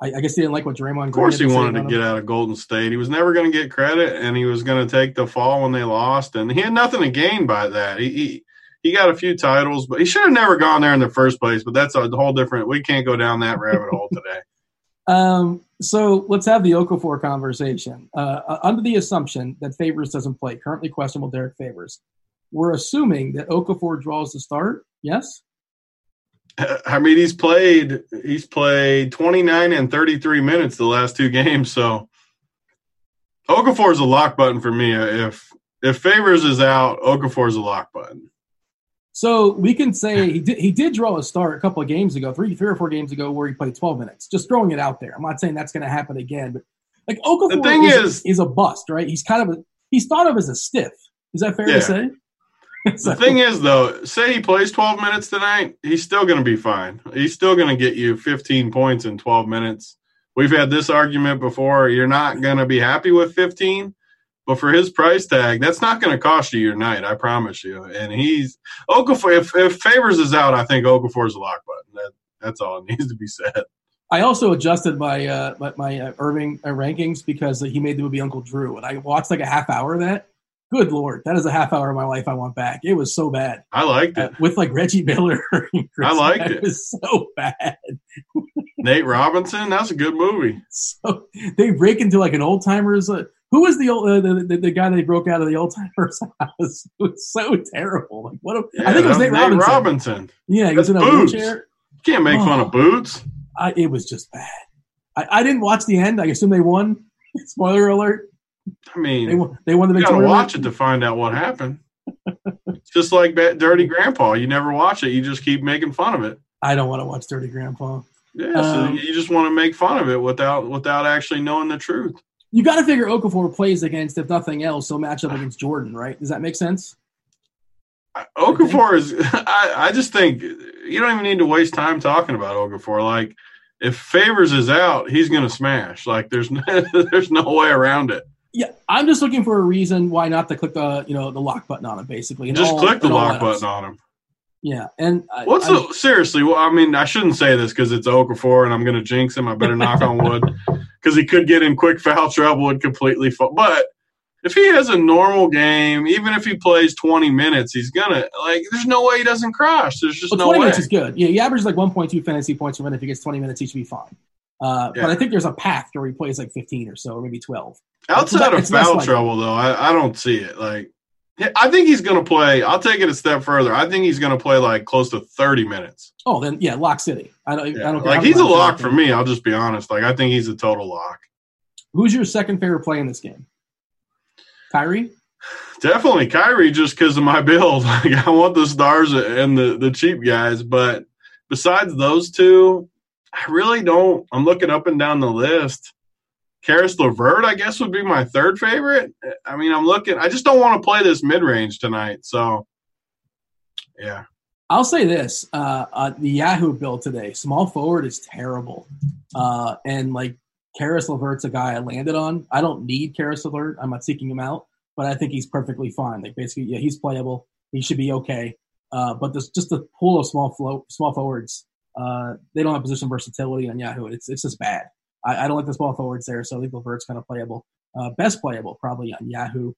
I, I, guess he didn't like what Draymond. Of course, he wanted to get out of Golden State. He was never going to get credit, and he was going to take the fall when they lost, and he had nothing to gain by that. He, he he got a few titles, but he should have never gone there in the first place. But that's a whole different. We can't go down that rabbit hole today. *laughs* Um, so let's have the Okafor conversation. Uh, uh, under the assumption that Favors doesn't play, currently questionable Derrick Favors, we're assuming that Okafor draws the start. Yes. *laughs* I mean, he's played he's played 29 and 33 minutes the last two games, so Okafor is a lock button for me. If if Favors is out, Okafor is a lock button. So we can say he did he did draw a start a couple of games ago, three three or four games ago, where he played 12 minutes. Just throwing it out there. I'm not saying that's going to happen again, but like Okafor the thing is, is, is a bust, right? He's kind of a he's thought of as a stiff. Is that fair yeah. to say? *laughs* the thing is, though, say he plays 12 minutes tonight, he's still going to be fine. He's still going to get you 15 points in 12 minutes. We've had this argument before. You're not going to be happy with 15. But for his price tag, that's not going to cost you your night. I promise you. And he's Okafor. If, if Favors is out, I think Okafor is a lock button. That, that's all *laughs* needs to be said. I also adjusted my uh, my, my uh, Irving uh, rankings because he made the movie Uncle Drew, and I watched like a half hour of that. Good lord, that is a half hour of my life I want back. It was so bad. I liked it uh, with like Reggie Miller. *laughs* I liked it. It was so bad. *laughs* Nate Robinson, that's a good movie. So they break into like an old timers. Uh, who was the old uh, the, the, the, guy they broke out of the old timers *laughs* house? It was so terrible. Like what? A, yeah, I think it was Nate, Nate Robinson. Robinson. Yeah, he was in a boots. wheelchair. You can't make oh, fun of oh. boots. I, it was just bad. I, I didn't watch the end. I assume they won. Spoiler alert. I mean, They won. They won the you big gotta tournament. watch it to find out what happened. It's *laughs* just like that Dirty Grandpa. You never watch it. You just keep making fun of it. I don't want to watch Dirty Grandpa. Yeah, so Um, you just want to make fun of it without without actually knowing the truth. You got to figure Okafor plays against, if nothing else, he'll match up against Jordan, right? Does that make sense? Okafor is. *laughs* I, I just think you don't even need to waste time talking about Okafor. Like, if Favors is out, he's going to smash. Like, there's no, *laughs* there's no way around it. Yeah, I'm just looking for a reason why not to click the you know the lock button on it, basically. Just all- click the lock button on him. Yeah, and I- What's I- the, seriously? Well, I mean, I shouldn't say this because it's Okafor, and I'm going to jinx him. I better knock on wood *laughs* because he could get in quick foul *laughs* trouble and completely fall. But if he has a normal game, even if he plays 20 minutes, he's gonna like. There's no way he doesn't crash. There's just Well, no 20 way. minutes is good. Yeah, he averages like 1.2 fantasy points per minute. If he gets 20 minutes, he should be fine. Uh, Yeah. But I think there's a path where he plays like 15 or so, or maybe 12. Outside of it's less foul trouble, though, I, I don't see it. Like, yeah, I think he's going to play. I'll take it a step further. I think he's going to play like close to 30 minutes. Oh, then yeah, Lock City. I don't. Yeah. I don't care like he's a lock for me. I'll just be honest. Like I think he's a total lock. Who's your second favorite play in this game? Kyrie. Definitely Kyrie, just because of my build. *laughs* Like I want the stars and the the cheap guys, but besides those two, I really don't. I'm looking up and down the list. Caris LeVert, I guess, would be my third favorite. I mean, I'm looking. I just don't want to play this mid range tonight. So, yeah, I'll say this: uh, uh, the Yahoo build today, small forward is terrible, uh, and like Caris Levert's a guy I landed on. I don't need Caris Levert. I'm not seeking him out, but I think he's perfectly fine. Like basically, yeah, he's playable. He should be okay. Uh, but there's just a pool of small flow, small forwards. Uh, they don't have position versatility on Yahoo. It's it's just bad. I, I don't like the small forwards there, so I think Levert's kind of playable. Uh, best playable probably on Yahoo.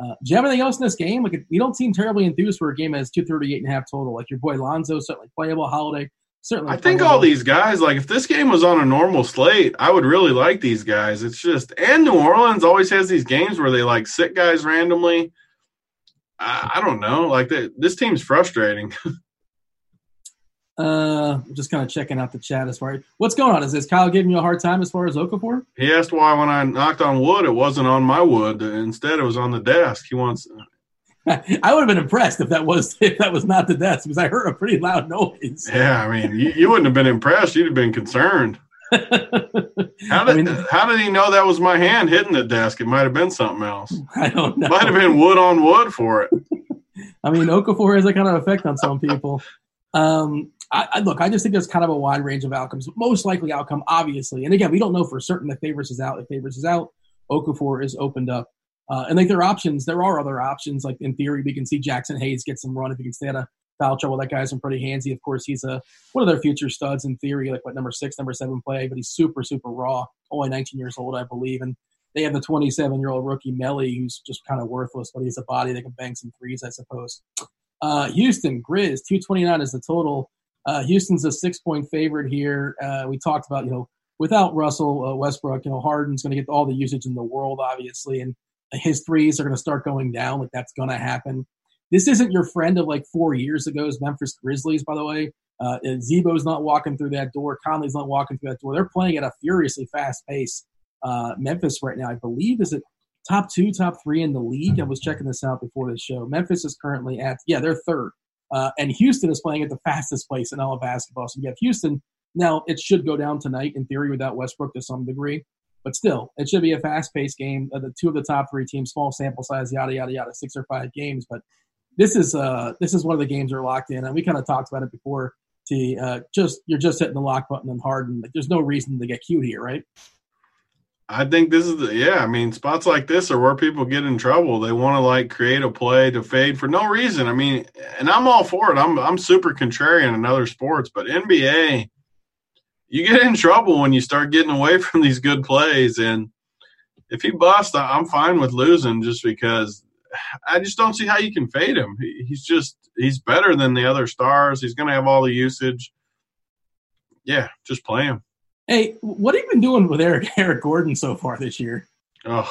Uh, do you have anything else in this game? Like, you don't seem terribly enthused for a game that has 238 and a half total. Like your boy Lonzo, certainly playable. Holiday, certainly. I think playable. all these guys, like if this game was on a normal slate, I would really like these guys. It's just, and New Orleans always has these games where they like sit guys randomly. I, I don't know. Like that, this team's frustrating. *laughs* Uh, just kind of checking out the chat as far as what's going on. Is this Kyle giving you a hard time as far as Okafor? He asked why when I knocked on wood, it wasn't on my wood. Instead, it was on the desk. He wants. *laughs* I would have been impressed if that was *laughs* if that was not the desk because I heard a pretty loud noise. Yeah, I mean, you, you wouldn't have been impressed. You'd have been concerned. *laughs* How I did mean- how did he know that was my hand hitting the desk? It might have been something else. I don't know. Might have been wood on wood for it. I mean, Okafor has that kind of effect on some people. Um, I, I look, I just think there's kind of a wide range of outcomes. Most likely outcome, obviously, and again, we don't know for certain that Favors is out. If Favors is out, Okafor is opened up. Uh, and like there are options, there are other options. Like in theory, we can see Jaxson Hayes get some run if he can stay out of foul trouble. That guy's been pretty handsy. Of course, he's a one of their future studs in theory, like what number six, number seven play, but he's super, super raw. Only 19 years old, I believe, and they have the 27 year old rookie Melli, who's just kind of worthless, but he's a body that can bang some threes, I suppose. Uh, Houston Grizz 229 is the total. Uh, Houston's a six point favorite here. Uh, we talked about you know without Russell uh, Westbrook, you know Harden's going to get all the usage in the world, obviously, and his threes are going to start going down. Like that's going to happen. This isn't your friend of like four years ago's Memphis Grizzlies, by the way. Uh, Z-Bo's not walking through that door. Conley's not walking through that door. They're playing at a furiously fast pace. Uh, Memphis right now, I believe, is it top two, top three in the league. I was checking this out before this show. Memphis is currently at yeah, they're third, uh, and Houston is playing at the *laughs* fastest place in all of basketball. So you have Houston now. It should go down tonight in theory without Westbrook to some degree, but still, it should be a fast-paced game. Uh, the two of the top three teams, small sample size, yada yada yada, six or five games, but this is uh this is one of the games we're locked in, and we kind of talked about it before. To uh, just you're just hitting the lock button and Harden. Like, there's no reason to get cute here, right? I think this is the yeah. I mean, spots like this are where people get in trouble. They want to like create a play to fade for no reason. I mean, and I'm all for it. I'm I'm super contrarian in other sports, but NBA, you get in trouble when you start getting away *laughs* from these good plays. And if he busts, I'm fine with losing just because I just don't see how you can fade him. He's just he's better than the other stars. He's going to have all the usage. Yeah, just play him. Hey, what have you been doing with Eric *laughs* Eric Gordon so far this year? Oh,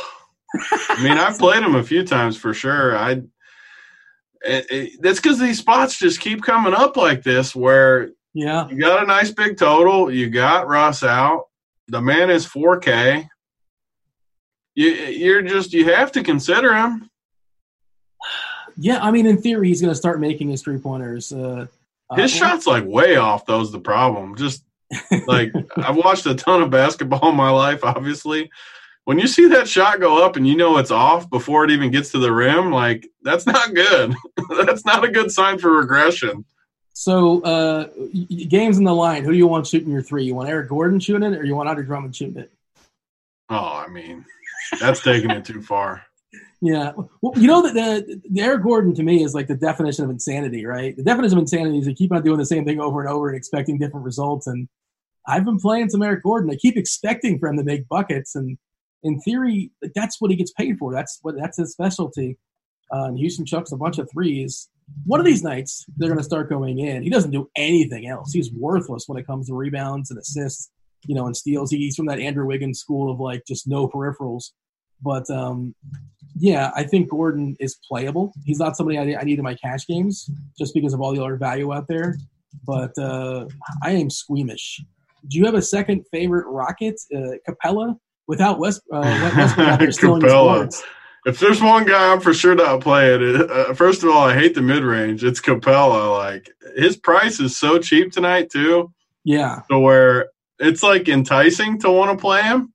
I mean, I've played him a few times for sure. I it, it, that's because these spots just keep coming up like this, where Yeah, you got a nice big total, you got Russ out, The man is 4K. You, you're just you have to consider him. Yeah, I mean, in theory, he's going to start making his three pointers. Uh, his uh, shot's like way off. Those the problem. Just like I've watched a ton of basketball in my life. Obviously, when you see that shot go up and you know it's off before it even gets to the rim, like that's not good. *laughs* that's not a good sign for regression. So, uh, games in the line. Who do you want shooting your three? You want Eric Gordon shooting it, or you want Andre Drummond shooting it? Oh, I mean, that's taking it too far. *laughs* Yeah, well, you know that the, the Eric Gordon to me is like the definition of insanity, right? The definition of insanity is to keep on doing the same thing over and over and expecting different results. And I've been playing some Eric Gordon. I keep expecting for him to make buckets, and in theory, that's what he gets paid for. That's what that's his specialty. Uh, and Houston chucks a bunch of threes. One of these nights, they're going to start going in. He doesn't do anything else. He's worthless when it comes to rebounds and assists, you know, and steals. He's from that Andrew Wiggins school of like just no peripherals. But um, yeah, I think Gordon is playable. He's not somebody I, I need in my cash games just because of all the other value out there. But uh, I am squeamish. Do you have a second favorite Rocket, uh, Capela? Without West, uh, Westbrook out there stealing Capela. If there's one guy I'm for sure not playing, it, uh, first of all, I hate the mid range. It's Capela. Like his price is so cheap tonight too. Yeah. To where it's like enticing to want to play him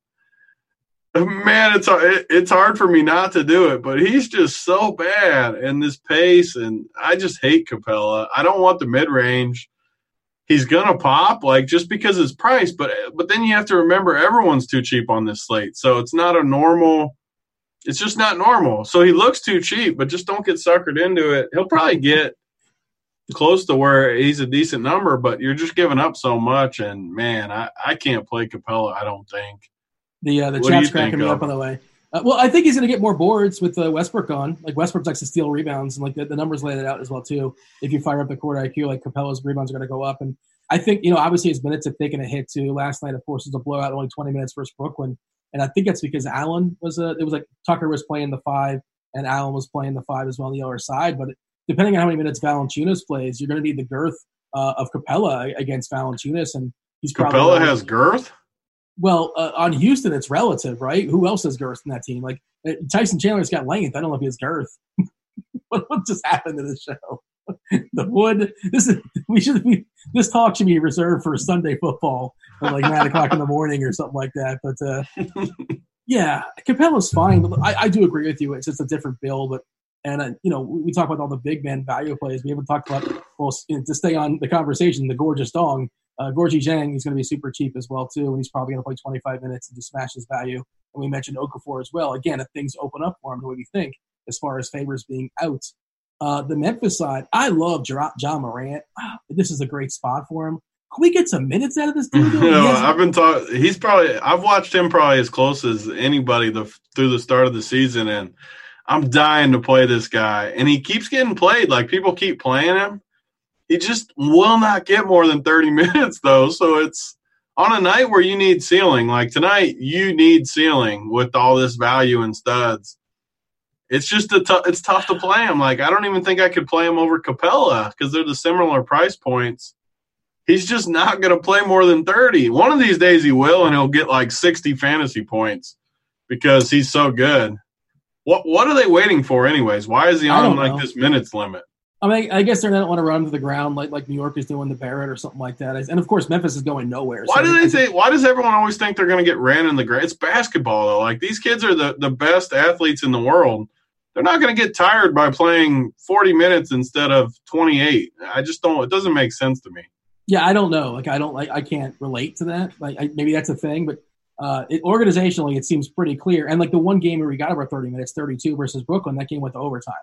man, it's it's hard for me not to do it, but he's just so bad and this pace, and I just hate Capela. I don't want the mid range. He's gonna pop like just because his price, but but then you have to remember everyone's too cheap on this slate, so it's not a normal. It's just not normal. So he looks too cheap, but just don't get suckered into it. He'll probably get close to where he's a decent number, but you're just giving up so much. And man, I, I can't play Capela I don't think. The uh, the what chat's cracking me up by the way. Uh, well, I think he's going to get more boards with uh, Westbrook on. Like Westbrook likes to steal rebounds, and like the, the numbers laid it out as well too. If you fire up the court IQ, like Capela's rebounds are going to go up, and I think you know obviously his minutes have taken a hit too. Last night, of course, was a blowout, only 20 minutes versus Brooklyn, and I think that's because Allen was a. It was like Tucker was playing the five, and Allen was playing the five as well on the other side. But depending on how many minutes Valanciunas plays, you're going to need the girth uh, of Capela against Valanciunas, and he's Capela has girth. Well, uh, on Houston, it's relative, right? Who else has girth in that team? Like uh, Tyson Chandler's got length. I don't know if he has girth. *laughs* what, what just happened to this show? *laughs* the wood. This is we should be. This talk should be reserved for Sunday football like nine o'clock in the morning or something like that. But uh, yeah, Capela's fine. But I, I do agree with you. It's just a different bill. but and uh, you know, we talk about all the big man value plays. We haven't talked about well to stay on the conversation. The Gorgui Dieng. Uh, Gorgui Dieng is going to be super cheap as well too, and he's probably going to play 25 minutes and just smash his value. And we mentioned Okafor as well. Again, if things open up for him the way we think, as far as favors being out. Uh, the Memphis side, I love Ja Morant. this is a great spot for him. Can we get some minutes out of this dude? *laughs* no, I've been talking. He's probably I've watched him probably as close as anybody the, through the start of the season, and I'm dying to play this guy. And he keeps getting played. Like people keep playing him, he just will not get more than 30 *laughs* minutes though. So it's on a night where you need ceiling, like tonight, you need ceiling with all this value and studs. It's just a t- it's tough to play him. Like I don't even think I could play him over Capela because they're the similar price points. He's just not going to play more than 30. One of these days he will, and he'll get like 60 fantasy points because he's so good. What what are they waiting for, anyways? Why is he on like this minutes limit? I mean, I guess they don't want to run to the ground like like New York is doing the Barrett or something like that. And of course, Memphis is going nowhere. Why so do they think? Why does everyone always think they're going to get ran in the ground? It's basketball though. Like these kids are the the best athletes in the world. They're not going to get tired by playing 40 minutes instead of 28. I just don't. It doesn't make sense to me. Yeah, I don't know. Like I don't like. I can't relate to that. Like I, maybe that's a thing, but uh, it, organizationally, it seems pretty clear. And like the one game where we got over 30 minutes, 32 versus Brooklyn, that game went to overtime.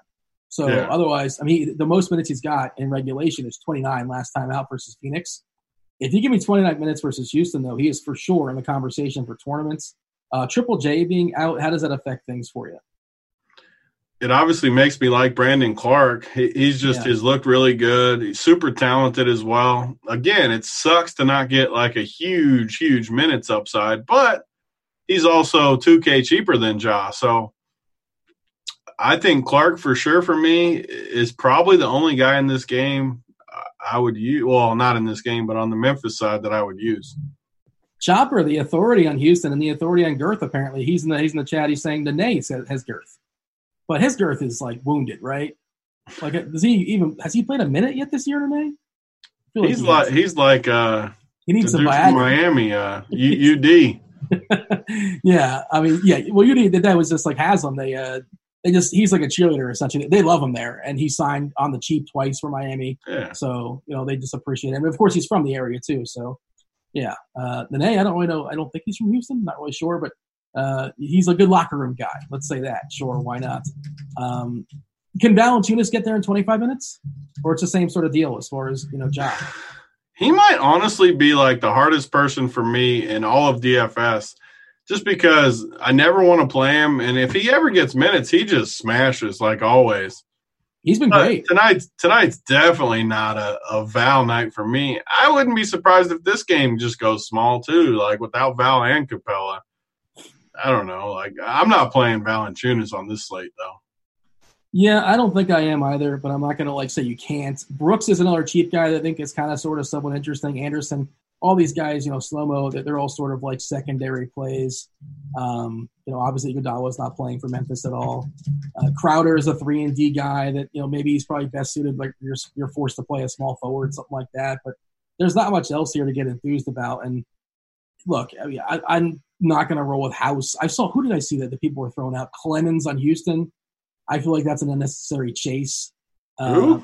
So yeah. otherwise, I mean, the most minutes he's got in regulation is 29 last time out versus Phoenix. If you give me 29 minutes versus Houston, though, he is for sure in the conversation for tournaments. Uh, Triple J being out, how does that affect things for you? It obviously makes me like Brandon Clarke. He, he's just yeah. he's looked really good. He's super talented as well. Again, it sucks to not get like a huge, huge minutes upside, but he's also 2K cheaper than Ja. So I think Clarke for sure for me is probably the only guy in this game I would use. Well, not in this game, but on the Memphis side that I would use. Chopper, the authority on Houston and the authority on girth. Apparently, he's in the he's in the chat. He's saying the Nate has girth, but his girth is like wounded, right? Like, does he even has he played a minute yet this year, Nene? He's like, like he's like uh, he needs some Miami, uh, *laughs* UD. *laughs* yeah, I mean, yeah. Well, UD that was just like Haslem. They uh, they just he's like a cheerleader essentially. They love him there, and he signed on the cheap twice for Miami. Yeah. So you know they just appreciate him. And of course, he's from the area too. So yeah, uh, Nene, I don't really know. I don't think he's from Houston. Not really sure, but uh, he's a good locker room guy. Let's say that. Sure, why not? Um, can Valanciunas get there in 25 minutes, or it's the same sort of deal as far as you know, John? He might honestly be like the hardest person for me in all of DFS, just because I never want to play him, and if he ever gets minutes, he just smashes like always. He's been great. tonight, tonight's definitely not a, a Val night for me. I wouldn't be surprised if this game just goes small too, like without Val and Capela. I don't know. Like I'm not playing Valanciunas on this slate though. Yeah, I don't think I am either, but I'm not going to like say you can't. Brooks is another cheap guy that I think is kind of sort of somewhat interesting. Anderson, all these guys, you know, slow mo, they're all sort of like secondary plays. Um, you know, obviously is not playing for Memphis at all. Uh, Crowder is a three and D guy that you know maybe he's probably best suited like you're you're forced to play a small forward, something like that. But there's not much else here to get enthused about. And look, I mean, I, I'm not going to roll with House. I saw who did I see that the people were throwing out Clemons on Houston. I feel like that's an unnecessary chase. Uh,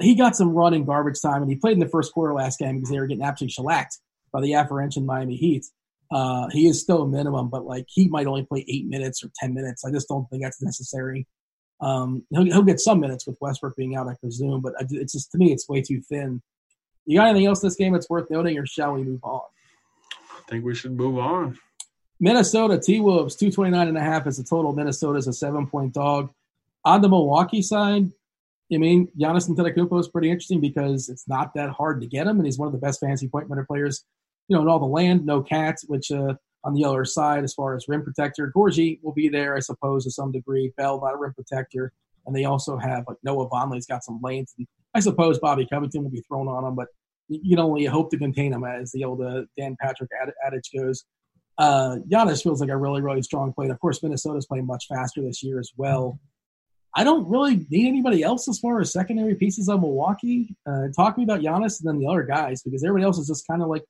he got some run in garbage time, and he played in the first quarter last game because they were getting absolutely shellacked by the aforementioned Miami Heat. Uh, he is still a minimum, but like he might only play eight minutes or ten minutes. I just don't think that's necessary. Um, he'll, he'll get some minutes with Westbrook being out, I presume, but it's just to me it's way too thin. You got anything else in this game that's worth noting, or shall we move on? I think we should move on. Minnesota T Wolves 229 and a half is the total. Minnesota's a seven point dog. On the Milwaukee side, I mean, Giannis Antetokounmpo is pretty interesting because it's not that hard to get him, and he's one of the best fantasy point winner players, you know, in all the land. No cats, which uh, on the other side, as far as rim protector, Gorgui will be there, I suppose, to some degree. Bell, not a rim protector, and they also have like Noah Vonleh's got some length, and I suppose Bobby Covington will be thrown on him, but you can only hope to contain him, as the old uh, Dan Patrick adage goes. Uh, Giannis feels like a really, really strong play. And of course, Minnesota's playing much faster this year as well. I don't really need anybody else as far as secondary pieces on Milwaukee. Uh, talk to me about Giannis and then the other guys because everybody else is just kind of like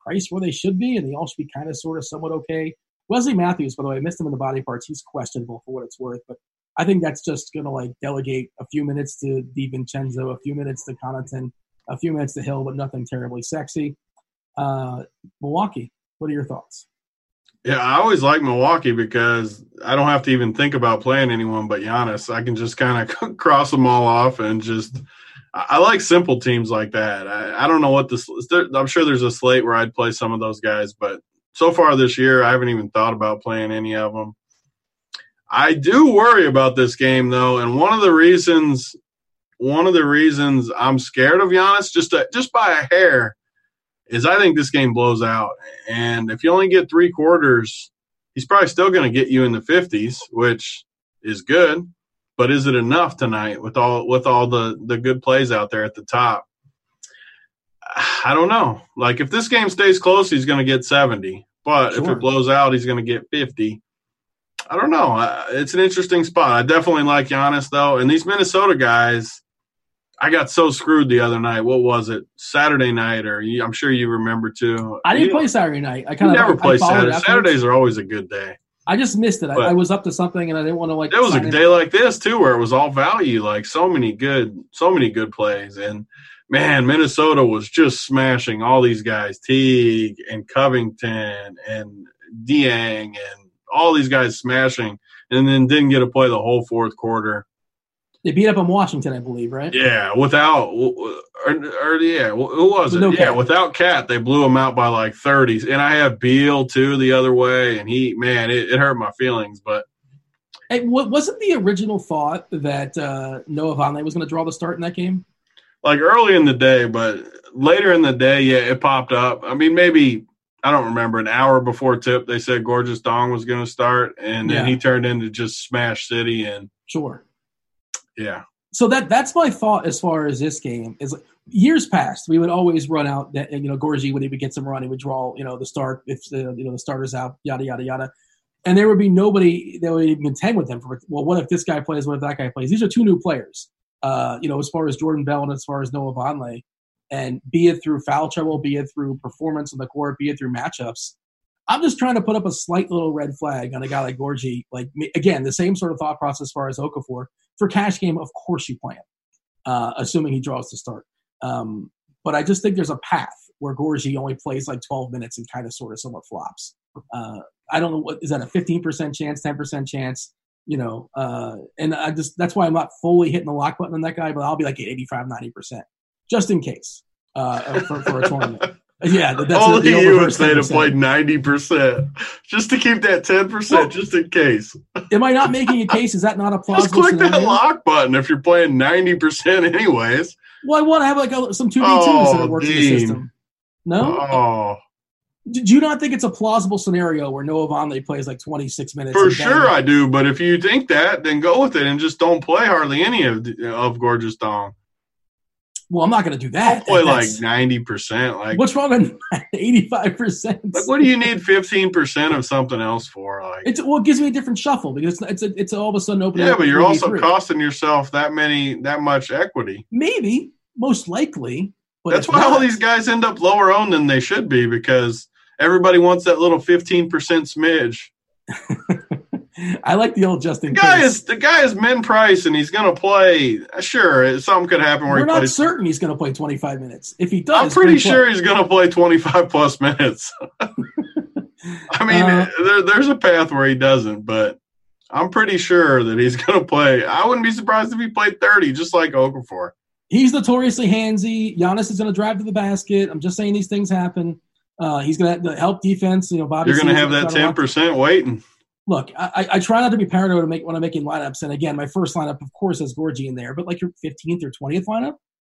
priced where they should be, and they all should be kind of sort of somewhat okay. Wesley Matthews, by the way, I missed him in the body parts. He's questionable for what it's worth, but I think that's just going to like delegate a few minutes to DiVincenzo, a few minutes to Connaughton, a few minutes to Hill, but nothing terribly sexy. Uh, Milwaukee, what are your thoughts? Yeah, I always like Milwaukee because I don't have to even think about playing anyone but Giannis. I can just kind of *laughs* cross them all off and just. I like simple teams like that. I, I don't know what this. I'm sure there's a slate where I'd play some of those guys, but so far this year, I haven't even thought about playing any of them. I do worry about this game though, and one of the reasons, one of the reasons I'm scared of Giannis just a, just by a hair is I think this game blows out. And if you only get three quarters, he's probably still going to get you in the 50s, which is good. But is it enough tonight with all with all the the good plays out there at the top? *sighs* I don't know. Like if this game stays close, he's going to get 70. But sure. if it blows out, he's going to get 50. I don't know. It's an interesting spot. I definitely like Giannis though, and these Minnesota guys I got so screwed the other night. What was it? Saturday night, or I'm sure you remember too. I didn't you play Saturday night. I kind of never play Saturday. Saturdays are always a good day. I just missed it. I, I, was up to something, and I didn't want to like. It was a day like this too, where it was all value. Like so many good, so many good plays, and man, Minnesota was just smashing all these guys, Teague and Covington and Dieng and all these guys smashing, and then didn't get to play the whole fourth quarter. They beat up on Washington, I believe, right? Yeah, without or, or yeah, who was it? No yeah, without KAT, they blew him out by like thirties. And I have Beal too the other way, and he man, it, it hurt my feelings. But hey, what wasn't the original thought that uh, Noah Vonleh was going to draw the start in that game? Like early in the day, but later in the day, yeah, it popped up. I mean, maybe I don't remember an hour before tip, they said Gorgui Dieng was going to start, and then yeah. he turned into just Smash City and sure yeah. so that that's my thought as far as this game is. Like, years past, we would always run out that you know Gorgui when he would get some run, he would draw you know the start if the you know the starter's out, yada yada yada, and there would be nobody that would even contend with him for well, what if this guy plays, what if that guy plays? These are two new players, uh, you know, as far as Jordan Bell and as far as Noah Vonleh, and be it through foul trouble, be it through performance on the court, be it through matchups. I'm just trying to put up a slight little red flag on a guy like Gorgui. Like again, the same sort of thought process as far as Okafor for cash game. Of course, you play him, uh, assuming he draws to start. Um, but I just think there's a path where Gorgui only plays like 12 minutes and kind of sort of somewhat flops. Uh, I don't know what is that a 15% chance, 10% chance, you know, uh, and I just that's why I'm not fully hitting the lock button on that guy, but I'll be like 85, 90% just in case uh, for, for a tournament. *laughs* Yeah, that's only the, the you would say to play ninety percent, just to keep that ten percent, just in case. Am I not making a *laughs* case? Is that not a plausible? Scenario? Just click scenario? that lock button if you're playing ninety percent, anyways. Well, I want to have like a, some two v twos oh, that works in the system. No. Oh. Do you not think it's a plausible scenario where Noah Vonleh plays like 26 minutes? For sure, I do. But if you think that, then go with it and just don't play hardly any of of Gorgui Dieng. Well, I'm not going to do that. I'll like ninety percent. Like, what's wrong with *laughs* eighty five percent? Like, what do you need fifteen percent of something else for? Like, it's well, it gives me a different shuffle because it's it's, it's all of a sudden opening. Yeah, but you're also costing yourself that many that much equity. Maybe, most likely. That's why not, all these guys end up lower owned than they should be because everybody wants that little fifteen percent smidge. *laughs* I like the old Justin. The guy case. is the guy is min price, and he's going to play. Sure, something could happen where we're not plays. certain he's going to play 25 minutes. If he does, I'm pretty sure he's going to play 25 plus minutes. *laughs* I mean, uh, there, there's a path where he doesn't, but I'm pretty sure that he's going to play. I wouldn't be surprised if he played 30, just like Okafor. He's notoriously handsy. Giannis is going to drive to the basket. I'm just saying these things happen. Uh, he's going to help defense. You know, Bobby. You're going to have that 10 percent waiting look, I, I, try not to be paranoid make when I'm making lineups. And again, my first lineup, of course, has Gorgui in there, but like your 15th or 20th lineup,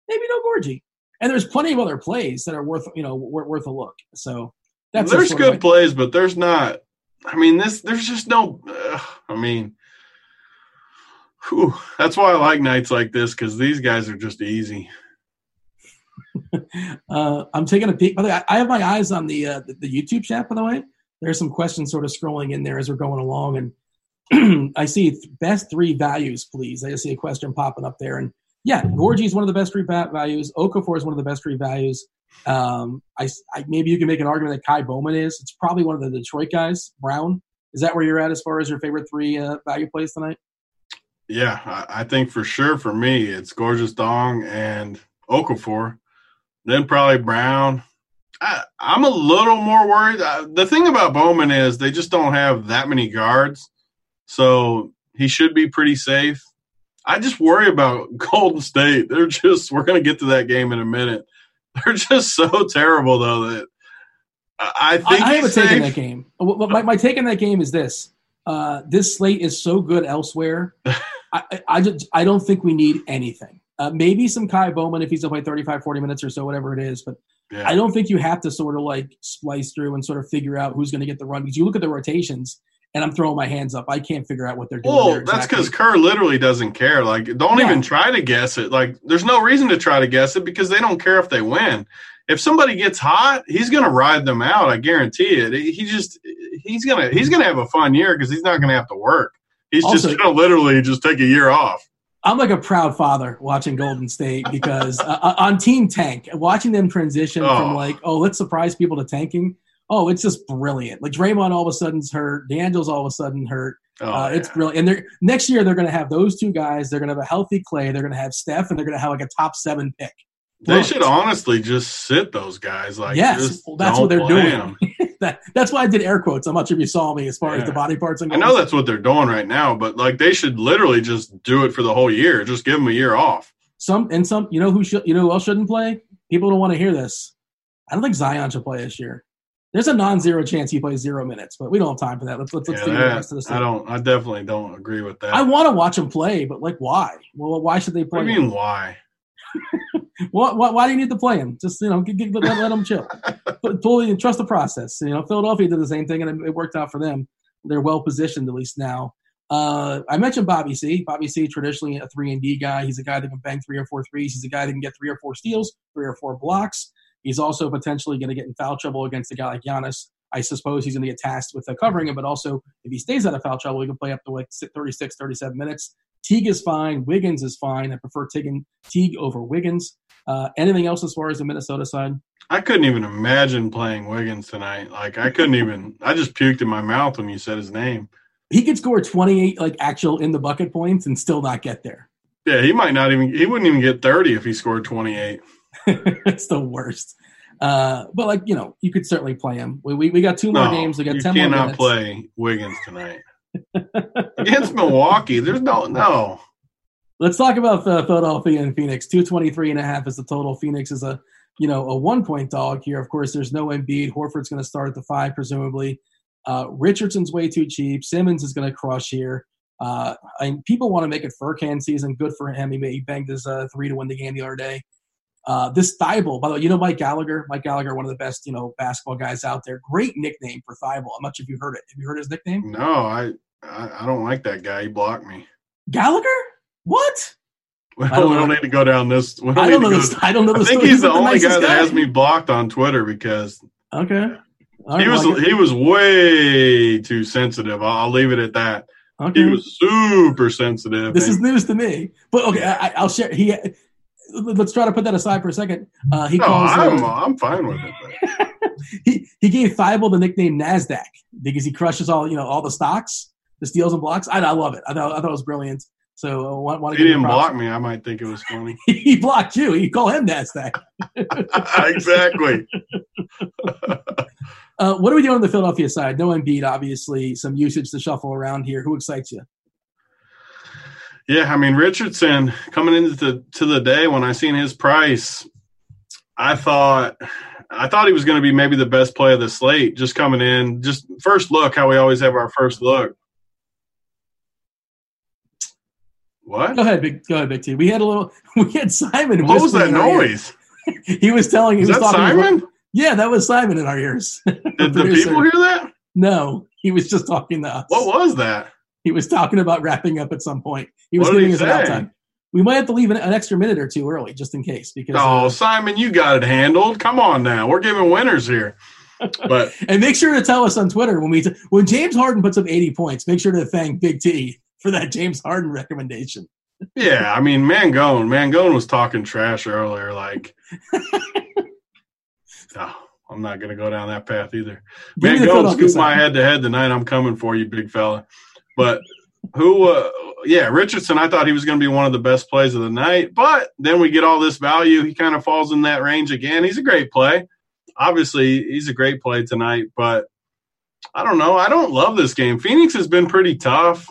maybe no Gorgui. And there's plenty of other plays that are worth you know worth, worth a look. So that's there's good plays, but there's not. I mean, this there's just no. Uh, I mean, whew, that's why I like nights like this because these guys are just easy. *laughs* uh, I'm taking a peek. By the way, I have my eyes on the, uh, the, the YouTube chat. By the way, there's some questions sort of scrolling in there as we're going along, and *clears throat* I see best three values, please. I just see a question popping up there, and yeah, Gorgui is one of the best three values. Okafor is one of the best three values. Um, I, I, maybe you can make an argument that Ky Bowman is. It's probably one of the Detroit guys. Brown is that where you're at as far as your favorite three uh, value plays tonight? Yeah, I, I think for sure for me it's Gorgui Dieng and Okafor, then probably Brown, I, am a little more worried. Uh, the thing about Bowman is they just don't have that many guards, so he should be pretty safe. I just worry about *laughs* Golden State. They're just we're going to get to that game in a minute. *laughs* They're just so terrible though that I think I, I have a take in that game. My, my take in that game is this: uh, this slate is so good elsewhere. *laughs* I, I just I don't think we need anything. Uh, maybe some Ky Bowman if he's to play 35, 40 minutes or so, whatever it is. But yeah. I don't think you have to sort of like splice through and sort of figure out who's going to get the run because you look at the rotations and I'm throwing my hands up. I can't figure out what they're doing. Well, exactly. that's because Kerr literally doesn't care. Like, don't yeah. even try to guess it. Like, there's no reason to try to guess it because they don't care if they win. If somebody gets hot, he's going to ride them out. I guarantee it. He just he's gonna he's gonna have a fun year because he's not going to have to work. He's also, just going to literally just take a year off. I'm like a proud father watching Golden State because uh, uh, on Team Tank, watching them transition oh. from like, oh, let's surprise people to tanking. Oh, it's just brilliant. Like Draymond all of a sudden's hurt. D'Angelo's all of a sudden hurt. Oh, uh, it's brilliant. And they're, next year they're going to have those two guys. They're going to have a healthy Clay. They're going to have Steph, and they're going to have like a top seven pick. They should honestly just sit those guys. Like, yes, well, that's what they're doing. *laughs* that, that's why I did air quotes. I'm not sure if you saw me as far yeah. as the body parts. And I know that's what they're doing right now, but like they should literally just do it for the whole year. Just give them a year off. Some and some, you know who should, you know who else shouldn't play? People don't want to hear this. I don't think Zion should play this year. There's a non-zero chance he plays zero minutes, but we don't have time for that. Let's let's, let's that, the rest of the I don't. I definitely don't agree with that. I want to watch him play, but like, why? Well, why should they play? I mean why? *laughs* why, why, why, do you need to play him? Just you know, get, get, let, let him chill. *laughs* Trust the process. You know, Philadelphia did the same thing, and it, it worked out for them. They're well positioned at least now. Uh, I mentioned Bobby C. Bobby C. Traditionally a three and D guy. He's a guy that can bang three or four threes. He's a guy that can get three or four steals, three or four blocks. He's also potentially going to get in foul trouble against a guy like Giannis. I suppose he's going to get tasked with covering him, but also if he stays out of foul trouble, he can play up to like 36, 37 minutes. Teague is fine. Wiggins is fine. I prefer taking Teague over Wiggins. Uh, anything else as far as the Minnesota side? I couldn't even imagine playing Wiggins tonight. Like I couldn't even. I just puked in my mouth when you said his name. He could score twenty eight like actual in the bucket points and still not get there. Yeah, he might not even. He wouldn't even get thirty if he scored twenty eight. it's *laughs* the worst. Uh, but like you know, you could certainly play him. We we, we got two more No, games. We got you ten more cannot minutes. play Wiggins tonight against Milwaukee. There's no no. Let's talk about uh, Philadelphia and Phoenix. 223 and a half is the total. Phoenix is a, you know, a one point dog here. Of course, there's no Embiid. Horford's going to start at the five, presumably. Uh, Richardson's way too cheap. Simmons is going to crush here. Uh, and people want to make it Furkan season. Good for him. He, he banged his uh, three to win the game the other day. Uh, this Thybulle, by the way, you know Mike Gallagher. Mike Gallagher, one of the best, you know, basketball guys out there. Great nickname for Thybulle. How much have you heard it? Have you heard his nickname? No, I, I I don't like that guy. He blocked me. Gallagher? What? We I don't don't, know. need to go down this. We I don't know this. I don't know I think story. he's the the only nicest guy that has me blocked on Twitter because Okay. All he was well, he was way too sensitive. I'll, I'll leave it at that. okay. He was super sensitive. This is news to me. But okay, I, I'll share. He. Let's try to put that aside for a second. Uh, he no, calls. I'm uh, I'm fine with it. *laughs* he he gave Thybulle the nickname Nasdaq because he crushes all you know all the stocks, the steals and blocks. I, I love it. I thought I thought it was brilliant. So uh, want, want to he didn't block me, I might think it was funny. *laughs* he blocked you. You call him Nasdaq. *laughs* exactly. Uh, what are we doing on the Philadelphia side? No Embiid, obviously. Some usage to shuffle around here. Who excites you? Yeah, I mean Richardson coming into the to the day when I seen his price, I thought I thought he was going to be maybe the best play of the slate. Just coming in, just first look how we always have our first look. What? Go ahead, big. Go ahead, big T. We had a little. *laughs* We had Simon. What was that in our ear. noise? *laughs* He was telling. He Is was that talking. Simon? Yeah, that was Simon in our ears. *laughs* Did the people hear that? No, he was just talking to us. What was that? He was talking about wrapping up at some point. He was What giving us an out time. We might have to leave an, an extra minute or two early, just in case. Because Oh, uh, Simon, you got it handled. Come on now, we're giving winners here. *laughs* But and make sure to tell us on Twitter when we t- when James Harden puts up eighty points. Make sure to thank Big T for that James Harden recommendation. Yeah, I mean, Mangone, Mangone was talking trash earlier. Like, no, *laughs* I'm not going to go down that path either. Give Mangone, scoop my head to head tonight. I'm coming for you, big fella. But who? Uh, yeah, Richardson. I thought he was going to be one of the best plays of the night, but then we get all this value. He kind of falls in that range again. He's a great play. Obviously, he's a great play tonight, but I don't know. I don't love this game. Phoenix has been pretty tough,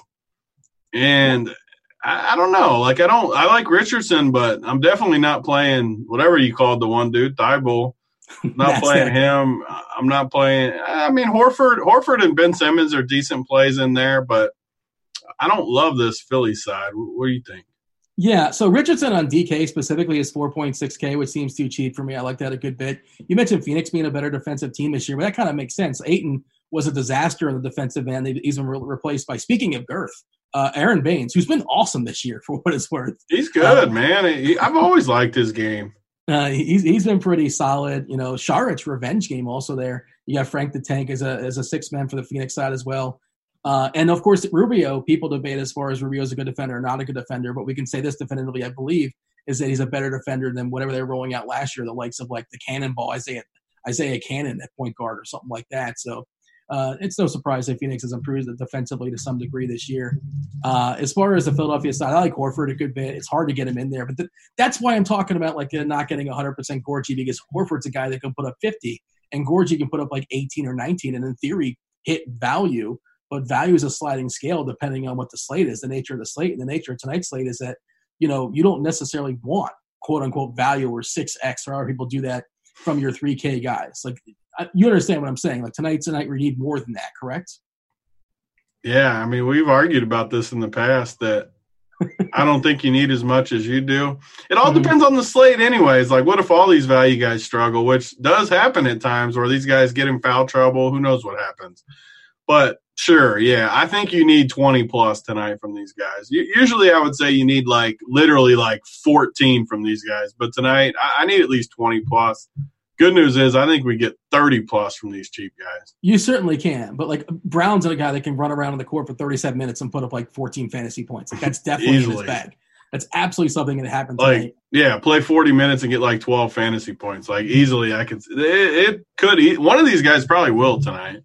and I, I don't know. Like I don't. I like Richardson, but I'm definitely not playing whatever you called the one dude, Thybulle. Not *laughs* playing it. him. I'm not playing. I mean, Horford, Horford, and Ben Simmons are decent plays in there, but I don't love this Philly side. What, do you think? Yeah, so Richardson on DK specifically is 4.6K, which seems too cheap for me. I like that a good bit. You mentioned Phoenix being a better defensive team this year, but that kind of makes sense. Ayton was a disaster in the defensive end. They- He's been re- replaced by, speaking of girth, uh, Aron Baynes, who's been awesome this year *laughs* for what it's worth. He's good, man. He, I've always liked his game. Uh, he's he's been pretty solid. You know, Saric's revenge game also there. You got Frank the Tank as a as a six man for the Phoenix side as well. Uh, and of course, Rubio. People debate as far as Rubio's a good defender or not a good defender, but we can say this definitively, I believe, is that he's a better defender than whatever they were rolling out last year, the likes of like the Cannonball Isaiah Isaiah Canaan at point guard or something like that. So. Uh, it's no surprise that Phoenix has improved defensively to some degree this year. Uh, as far as the Philadelphia side, I like Horford a good bit. It's hard to get him in there, but th- that's why I'm talking about like uh, not getting 100% Gorgui because Horford's a guy that can put up 50 and Gorgui can put up like 18 or 19 and in theory hit value. But value is a sliding scale depending on what the slate is, the nature of the slate. And the nature of tonight's slate is that, you know, you don't necessarily want quote unquote value or 6X or however people do that from your 3K guys. Like, you understand what I'm saying? Like, tonight's a night we need more than that, correct? Yeah, I mean, we've argued about this in the past that I don't think you need as much as you do. It all Mhm. depends on the slate, anyways. Like, what if all these value guys struggle, which does happen at times, where these guys get in foul trouble? Who knows what happens? But sure, yeah, I think you need 20 plus tonight from these guys. Usually, I would say you need like literally like 14 from these guys, but tonight I need at least 20 plus. Good news is, I think we get 30 plus from these cheap guys. You certainly can, but like Brown's a guy that can run around on the court for 37 minutes and put up like 14 fantasy points. Like that's definitely in his bag. That's absolutely something that happens. Like, tonight. yeah, play 40 minutes and get like 12 fantasy points. Like easily, I could. It, it could. One of these guys probably will tonight.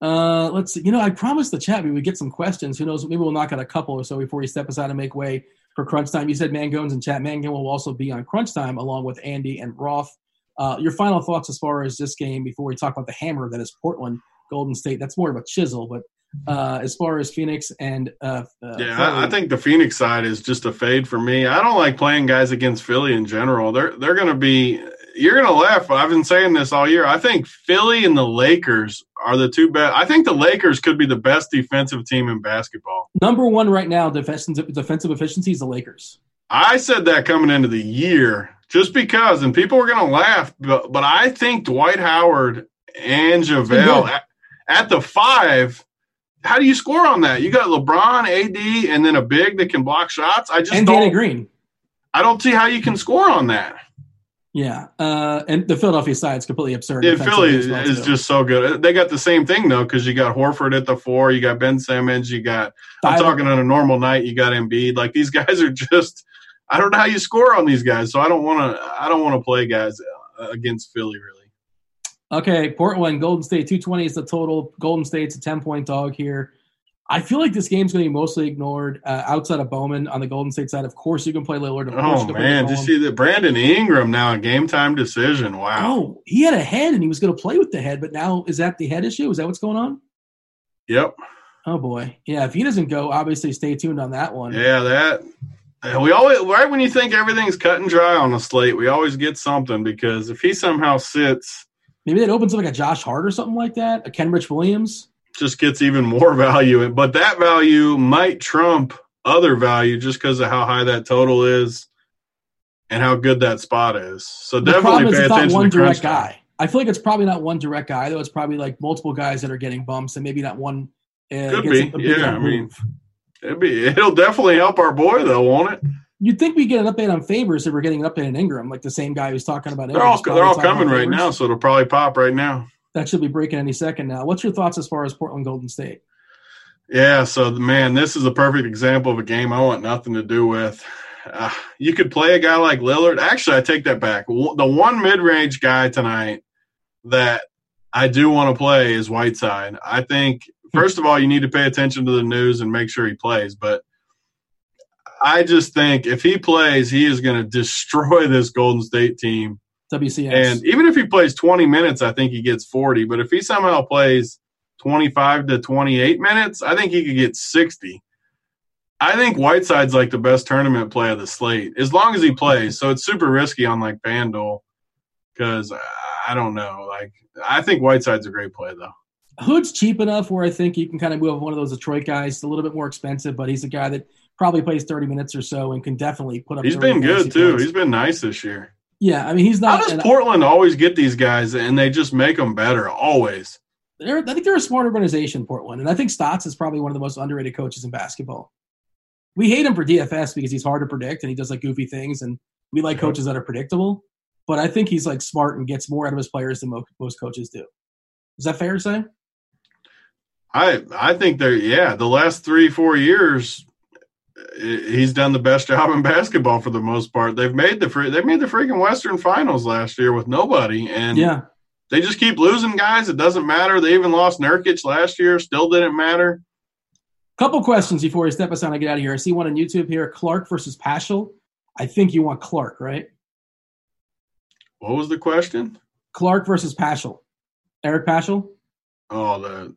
Uh, let's see. You know, I promised the chat we would get some questions. Who knows? Maybe we'll knock out a couple or so before you step aside and make way for crunch time. You said Mangone's and chat. Mangone will also be on crunch time along with Andy and Roth. Uh, your final thoughts as far as this game before we talk about the hammer that is Portland Golden State. That's more of a chisel, but uh, as far as Phoenix and uh, uh, yeah, I, I, think the Phoenix side is just a fade for me. I don't like playing guys against Philly in general. They're they're going to be. You're going to laugh. I've been saying this all year. I think Philly and the Lakers are the two best. I think the Lakers could be the best defensive team in basketball. Number one right now, defensive defensive efficiency is the Lakers. I said that coming into the year just because, and people were going to laugh, but, but I think Dwight Howard and JaVale at, at the five how do you score on that? You got LeBron, AD, and then a big that can block shots. I just and Danny Green. I don't see how you can score on that. Yeah, uh, and the Philadelphia side is completely absurd. Yeah, Philly well is just so good. They got the same thing though, because you got Horford at the four, you got Ben Simmons, you got. I'm talking on a normal night, you got Embiid. Like these *laughs* guys are just. I don't know how you score on these guys, so I don't want to. I don't want to play guys uh, against Philly really. Okay, Portland, Golden State, 220 is the total. Golden State's a 10 point dog here. I feel like this game's going to be mostly ignored uh, outside of Bowman on the Golden State side. Of course, you can play Lillard. oh man, did you see that Brandon Ingram now a game time decision? Wow. Oh, he had a head and he was going to play with the head, but now is that the head issue? Is that what's going on? Yep. Oh boy, yeah. If he doesn't go, obviously stay tuned on that one. Yeah, that. We always right when you think everything's cut and dry on the slate, we always get something because if he somehow sits Maybe that opens up like a Josh Hart or something like that, a Kenrich Williams. Just gets even more *laughs* value, but that value might trump other value just because of how high that total is and how good that spot is. So the definitely pay attention one to direct guy. I feel like it's probably not one direct guy though. It's probably like multiple guys that are getting bumps and maybe not one. Uh, Could be, yeah. I mean, it'd be it'll definitely help our boy though, won't it? You'd think we get an update on Favors if we're getting an update on Ingram, like the same guy who's talking about. They're all they're all coming right now, so it'll probably pop right now. That should be breaking any second now. What's your thoughts as far as Portland Golden State? Yeah, so man, this is a perfect example of a game I want nothing to do with. Uh, you could play a guy like Lillard. Actually, I take that back. The one mid-range guy tonight that I do want to play is Whiteside. I think first of all, you need to pay attention to the news and make sure he plays, but I just think if he plays, he is going to destroy this Golden State team. WCS. And even if he plays 20 minutes, I think he gets 40. But if he somehow plays 25 to 28 minutes, I think he could get 60. I think Whiteside's like the best tournament play of the slate, as long as he plays. So it's super risky on like FanDuel because I don't know. Like I think Whiteside's a great play though. Hood's cheap enough where I think you can kind of move one of those Detroit guys. It's a little bit more expensive, but he's a guy that probably plays 30 minutes or so and can definitely put up. He's been good too. Points. He's been nice this year. Yeah, I mean he's not. How does Portland always get these guys and they just make them better always? They're, I think they're a smart organization, Portland, and I think Stotts is probably one of the most underrated coaches in basketball. We hate him for DFS because he's hard to predict and he does like goofy things, and we like uh-huh. coaches that are predictable. But I think he's like smart and gets more out of his players than most coaches do. Is that fair to say? I I think they're yeah. The last three four years, he's done the best job in *laughs* basketball for the most part. They've made the free, they made the freaking Western Finals last year with nobody, and yeah, they just keep losing guys. It doesn't matter. They even lost Nurkic last year, still didn't matter. Couple questions before we step aside and get out of here. I see one on YouTube here: Clarke versus Paschall. I think you want Clarke, right? What was the question? Clarke versus Paschall. Eric Paschall. Oh, the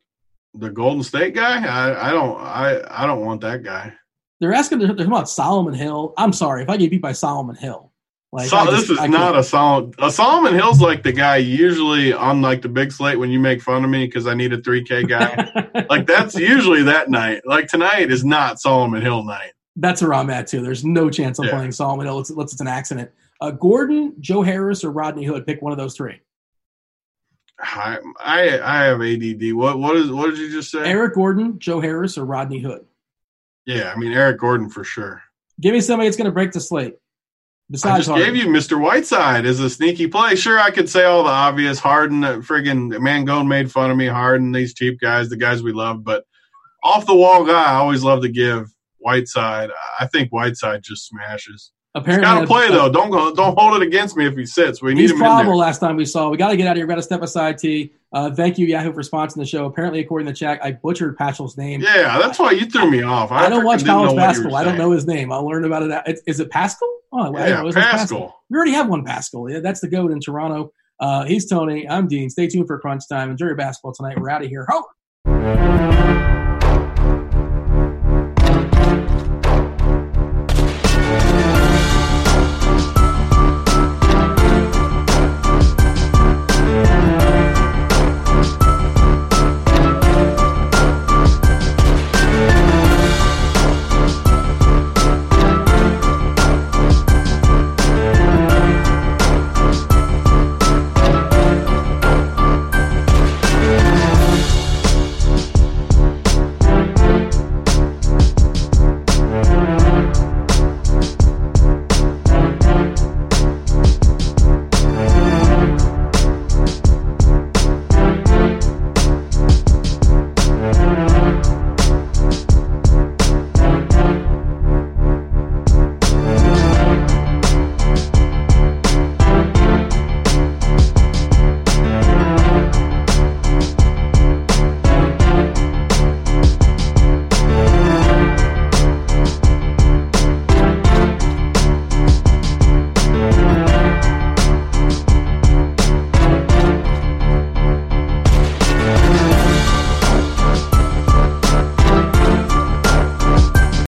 the Golden State guy. I, I don't I I don't want that guy. They're asking they're talking about Solomon Hill. I'm sorry if I get beat by Solomon Hill. Like so, just, this is not a Solomon. A Solomon Hill's like the guy usually on like the big slate when you make fun of me because I need a 3K guy. *laughs* like that's usually that night. Like tonight is not Solomon Hill night. That's where I'm at too. There's no chance I'm yeah. playing Solomon Hill. Let's, let's it's an accident. Uh, Gordon, Joe Harris, or Rodney Hood. Pick one of those three. I, I I have ADD. What what is what did you just say? Eric Gordon, Joe Harris, or Rodney Hood? Yeah, I mean Eric Gordon for sure. Give me somebody that's going to break the slate. Besides I just Harden. gave you Mr. Whiteside as a sneaky play. Sure, I could say all the obvious. Harden, uh, friggin' Mangone made fun of me. Harden, these cheap guys, the guys we love. But off the wall guy, I always love to give Whiteside. I think Whiteside just smashes. Apparently, got to play though. Don't go. Don't hold it against me if he sits. We need him probable last time we saw. We got to get out of here. We got to step aside. T. Uh, thank you, Yahoo, for sponsoring the show. Apparently, according to the chat, I butchered Paschall's name. Yeah, that's why you threw me off. I, I don't watch college basketball. I don't know his name. I'll learn about it. Is it Pascal? Oh, yeah, Paschall. Paschall. We already have one Pascal. Yeah, that's the goat in Toronto. Uh, he's Tony. I'm Dean. Stay tuned for crunch time. Enjoy your basketball tonight. We're out of here. Ho!